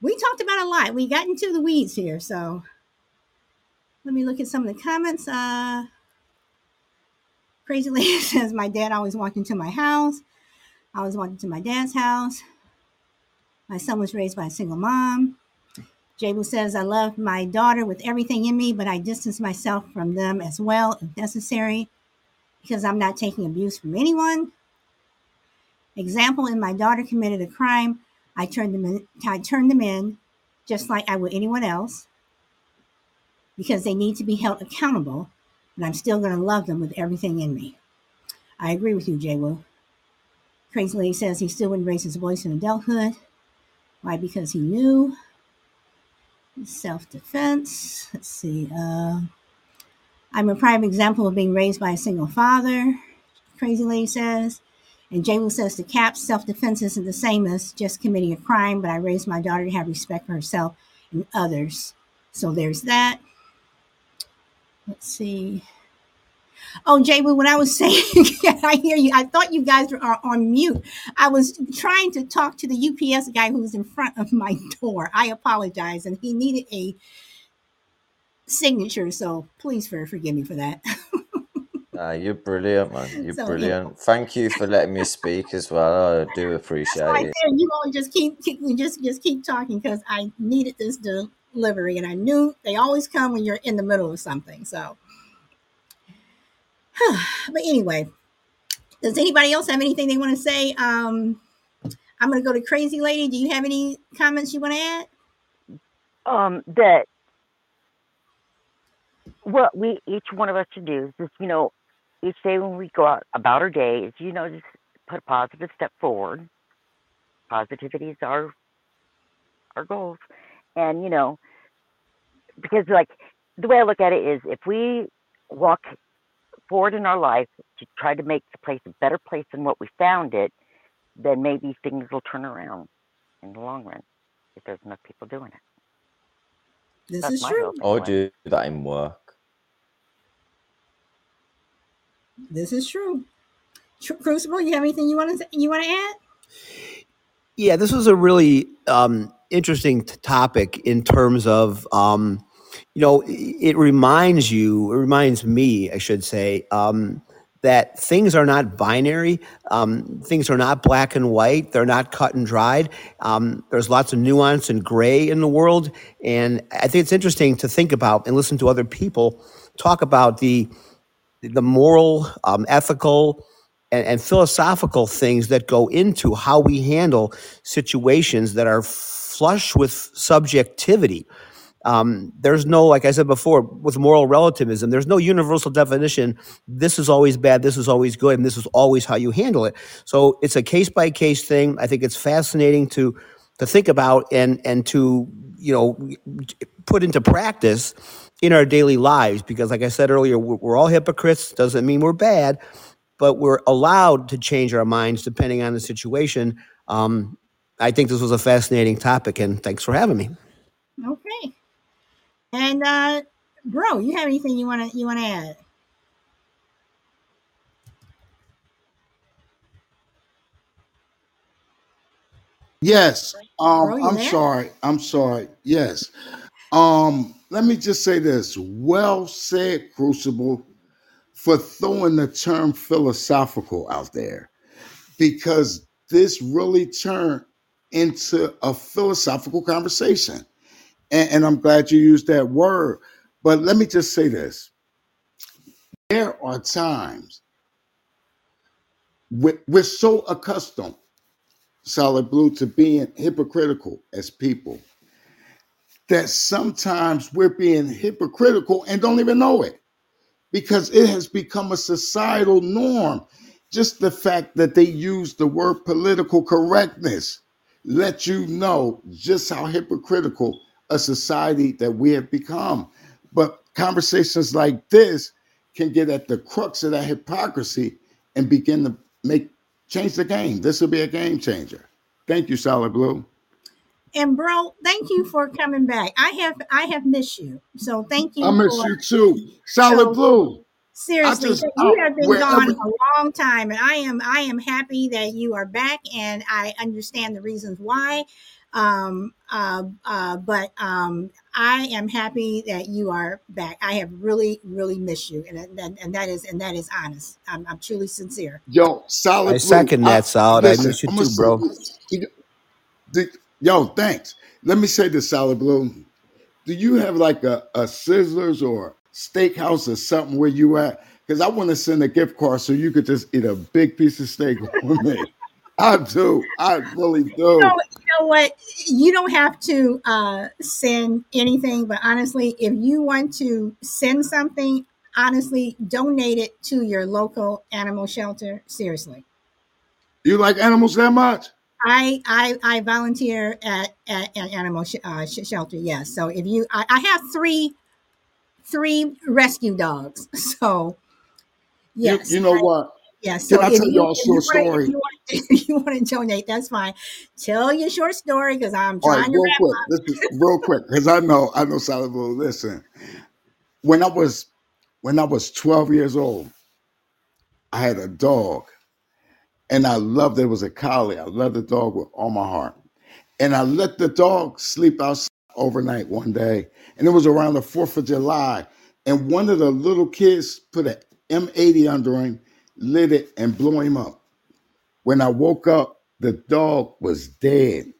we talked about a lot. We got into the weeds here, so let me look at some of the comments. Uh, Crazy Lady [laughs] says, My dad always walked into my house. I always walked into my dad's house. My son was raised by a single mom. Jable says, I love my daughter with everything in me, but I distance myself from them as well if necessary because I'm not taking abuse from anyone. Example, if my daughter committed a crime, I turned them in, I turned them in just like I would anyone else because they need to be held accountable, and I'm still going to love them with everything in me. I agree with you, Jay Will. Crazy Lady says he still wouldn't raise his voice in adulthood. Why? Because he knew. Self defense. Let's see. Uh, I'm a prime example of being raised by a single father, Crazy Lady says. And Jable says the cap self defense isn't the same as just committing a crime, but I raised my daughter to have respect for herself and others. So there's that. Let's see. Oh, Jable, when I was [laughs] saying, I hear you. I thought you guys were on mute. I was trying to talk to the UPS guy who was in front of my door. I apologize, and he needed a signature, so please for, forgive me for that. Nah, you're brilliant, man. You're So, yeah. brilliant. Thank you for letting me speak as well. I do appreciate it. you all just keep, keep just just keep talking because I needed this delivery, and I knew they always come when you're in the middle of something. So, [sighs] but anyway, does anybody else have anything they want to say? Um, I'm going to go to Crazy Lady. Do you have any comments you want to add? um, that what we each one of us should do is just you know each day when we go out about our day is you know just put a positive step forward. Positivity is our our goals, and you know because like the way I look at it is if we walk forward in our life to try to make the place a better place than what we found it, then maybe things will turn around in the long run if there's enough people doing it. This That's is true. hope. I anyway. do that in work. This is true. Tr- Crucible, you have anything you want to you want to add? Yeah, this was a really um, interesting t- topic in terms of, um, you know, it reminds you, it reminds me, I should say, um, that things are not binary. Um, things are not black and white. They're not cut and dried. Um, there's lots of nuance and gray in the world. And I think it's interesting to think about and listen to other people talk about the the moral, um, ethical, and, and philosophical things that go into how we handle situations that are flush with subjectivity. Um, there's no, like I said before, with moral relativism, there's no universal definition. This is always bad, this is always good, and this is always how you handle it. So it's a case by case thing. I think it's fascinating to to think about and and to you know put into practice in our daily lives because like i said earlier we're, all hypocrites doesn't mean we're bad but we're allowed to change our minds depending on the situation um, i think this was a fascinating topic and thanks for having me Okay. And uh bro, you have anything you wanna you wanna add? Yes. Um, Bro, you I'm there? sorry. I'm sorry. Yes. Um, let me just say this. Well said, Crucible, for throwing the term philosophical out there. Because this really turned into a philosophical conversation. And, and I'm glad you used that word. But let me just say this. There are times we're, we're so accustomed, Solid Blue, to being hypocritical as people that sometimes we're being hypocritical and don't even know it because it has become a societal norm. Just the fact that they use the word political correctness let you know just how hypocritical a society that we have become. But conversations like this can get at the crux of that hypocrisy and begin to make change the game. This will be a game changer. Thank you, Solid Blue. and bro, thank you for coming back. I have I have missed you. So thank you. I miss for, you too. Solid So- Blue. Seriously, just- you have been gone a long time, and I am I am happy that you are back, and I understand the reasons why. Um, uh, uh, but um, I am happy that you are back. I have really, really missed you, and and, and that is and that is honest. I'm, I'm truly sincere. Yo, Solid I Blue. second that, Solid. I miss you I'ma too, bro. this. You- the- Yo, thanks. Let me say this, Solid Blue. Do you have like a, a Sizzlers or steakhouse or something where you at? Because I want to send a gift card so you could just eat a big piece of steak [laughs] with me. I do. I really do. You know, you know what? You don't have to uh, send anything, but honestly, if you want to send something, honestly, donate it to your local animal shelter. Seriously. You like animals that much? I I, I volunteer at, at an animal sh- uh, sh- shelter. Yes. So if you, I, I have three three rescue dogs. [laughs] So You- yes, You, know I- what? Yes. Can So I if tell you, y'all a short story? [laughs] If you, want, if you want to donate, that's fine. Tell your short story because I'm All trying right, to real wrap quick. Listen, real quick, because I know, I know Solid Blue. Listen, when I was when I was 12 years old, I had a dog, and I loved it. It was a collie. I loved the dog with all my heart. And I let the dog sleep outside overnight one day, and it was around the 4th of July. And one of the little kids put an M80 under him, lit it, and blew him up. When I woke up, the dog was dead.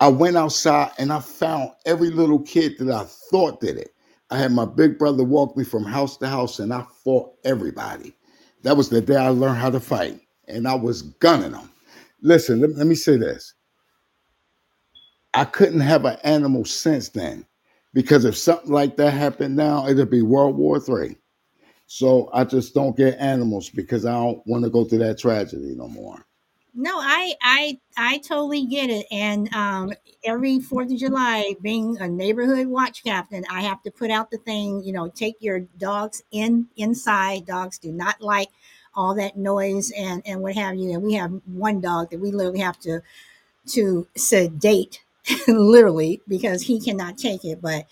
I went outside and I found every little kid that I thought did it. I had my big brother walk me from house to house and I fought everybody. That was the day I learned how to fight and I was gunning them. Listen, let, me say this. I couldn't have an animal since then because if something like that happened now, it'd be World War Three. So I just don't get animals because I don't want to go through that tragedy no more. No, I I I totally get it. And um, every Fourth of July, being a neighborhood watch captain, I have to put out the thing. You know, take your dogs in inside. Dogs do not like all that noise and and what have you. And we have one dog that we literally have to to sedate, [laughs] literally, because he cannot take it. But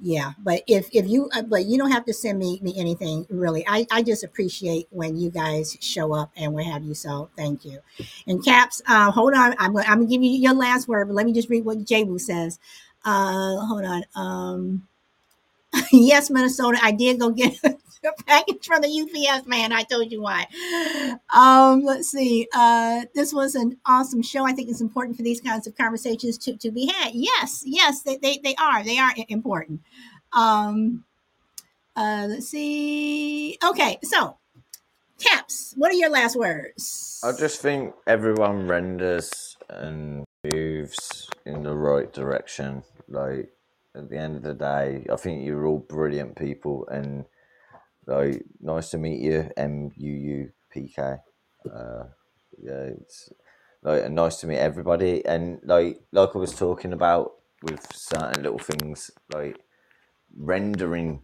yeah, but if if you uh, but you don't have to send me me anything really. I I just appreciate when you guys show up and what have you. So thank you. And Caps, uh, hold on. I'm, gonna- I'm gonna give you your last word, but let me just read what Jabu says. Uh, hold on. Um, [laughs] yes, Minnesota, I did go get a package from the UPS man. I told you why. Um, let's see. Uh, this was an awesome show. I think it's important for these kinds of conversations to, to be had. Yes, yes, they, they, they are. They are important. Um, uh, let's see. Okay, so Caps, what are your last words? I just think everyone renders and moves in the right direction. Like at the end of the day, I think you're all brilliant people, and like nice to meet you, M U U P K. Uh, yeah, it's like nice to meet everybody, and like like I was talking about with certain little things, like rendering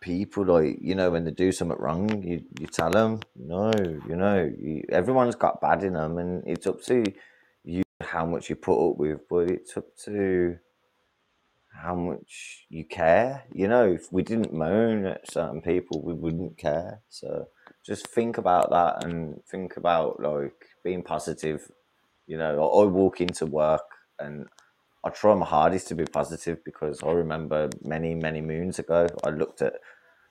people like you know when they do something wrong you you tell them no you know you, everyone's got bad in them and it's up to you how much you put up with but it's up to how much you care you know if we didn't moan at certain people we wouldn't care so just think about that and think about like being positive you know i, I walk into work and I try my hardest to be positive because I remember many, many moons ago, I looked at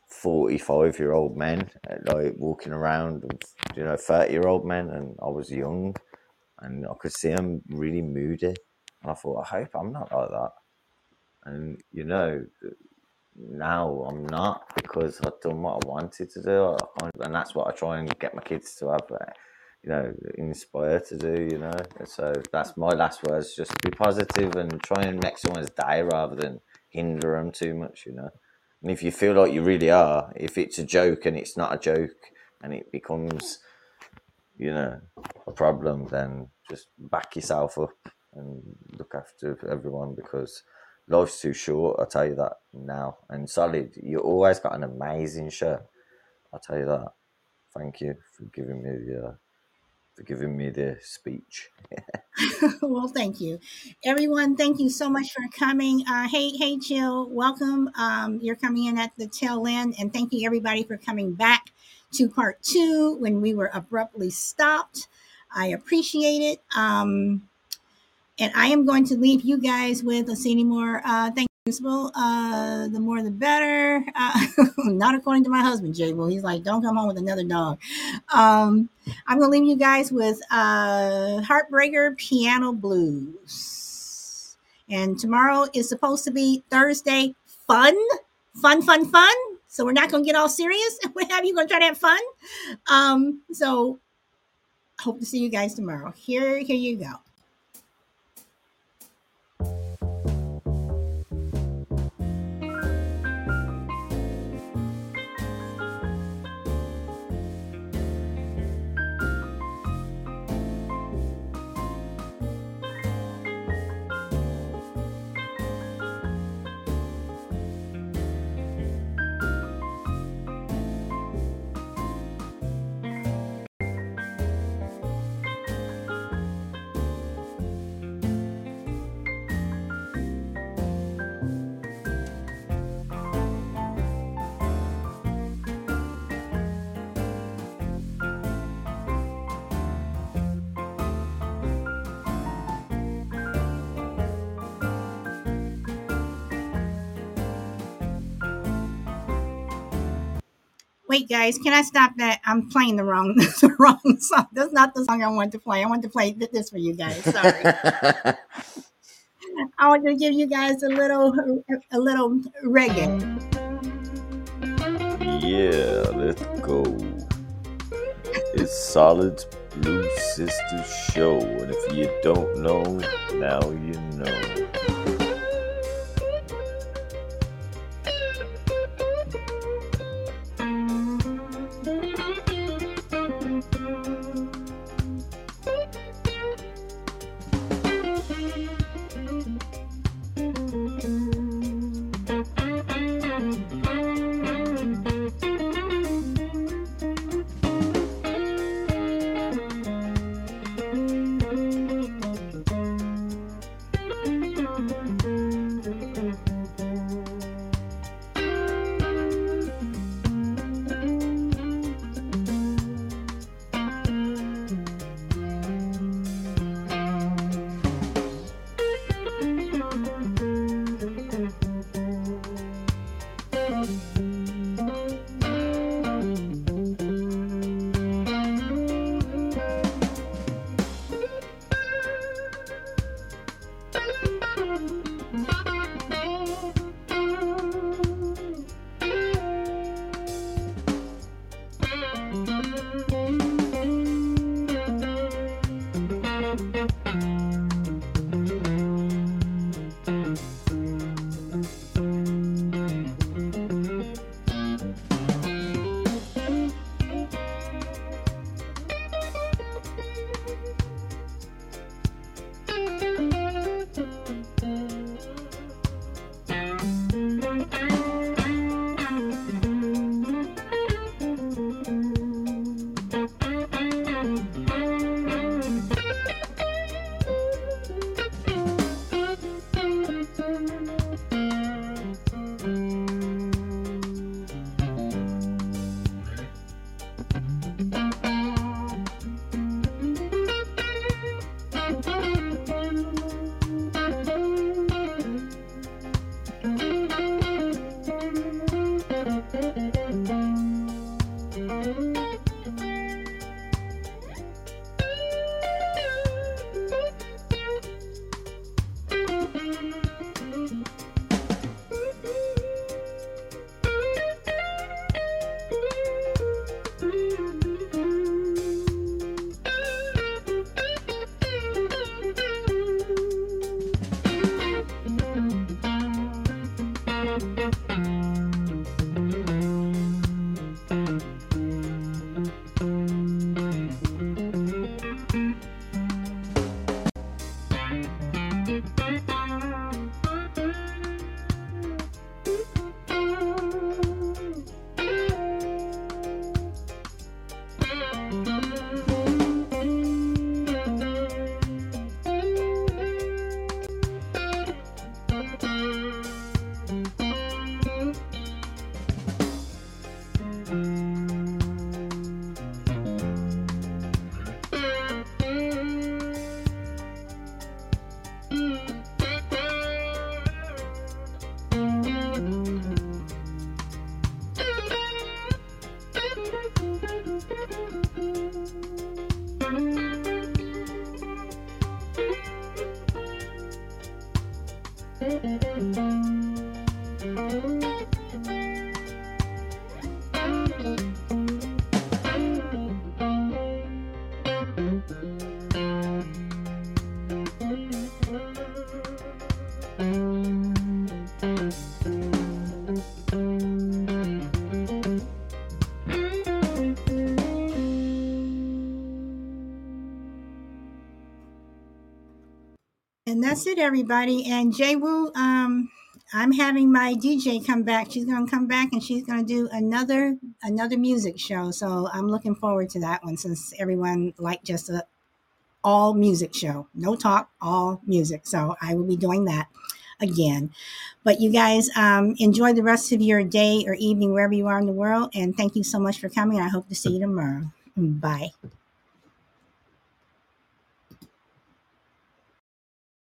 45 year old men like walking around, with, you know, 30 year old men, and I was young and I could see them really moody. And I thought, I hope I'm not like that. And, you know, now I'm not because I've done what I wanted to do. And that's what I try and get my kids to have. Uh, you know, inspire to do, you know. So that's my last words. Just be positive and try and make someone's day rather than hinder them too much, you know. And if you feel like you really are, if it's a joke and it's not a joke and it becomes, you know, a problem, then just back yourself up and look after everyone because life's too short. I'll tell you that now. And solid, you always got an amazing shirt. I'll tell you that. Thank you for giving me the uh, for giving me the speech. [laughs] [laughs] well, thank you, everyone. Thank you so much for coming. Uh, hey, hey, Jill, welcome. Um, you're coming in at the tail end, and thank you everybody for coming back to part two when we were abruptly stopped. I appreciate it. Um, and I am going to leave you guys with a see anymore. Uh, thank you, Uh, the more the better. Uh, [laughs] not according to my husband, Jay. Well, he's like, don't come home with another dog. Um, I'm going to leave you guys with uh, Heartbreaker Piano Blues. And tomorrow is supposed to be Thursday fun, fun, fun, fun. So we're not going to get all serious. [laughs] We have you going to try to have fun. Um, so hope to see you guys tomorrow. Here, here you go. Wait, guys, can I stop that? I'm playing the wrong, [laughs] the wrong song. That's not the song I want to play. I want to play this for you guys. Sorry. [laughs] I want to give you guys a little, a little reggae. Yeah, let's go. It's Solid Blue Sisters Show, and if you don't know, now you know. And that's it, everybody. And Jay Wu, um, I'm having my DJ come back. She's gonna come back and she's gonna do another another music show. So I'm looking forward to that one since everyone liked just a all music show. No talk, all music. So I will be doing that again. But you guys um, enjoy the rest of your day or evening wherever you are in the world. And thank you so much for coming. I hope to see you tomorrow. Bye.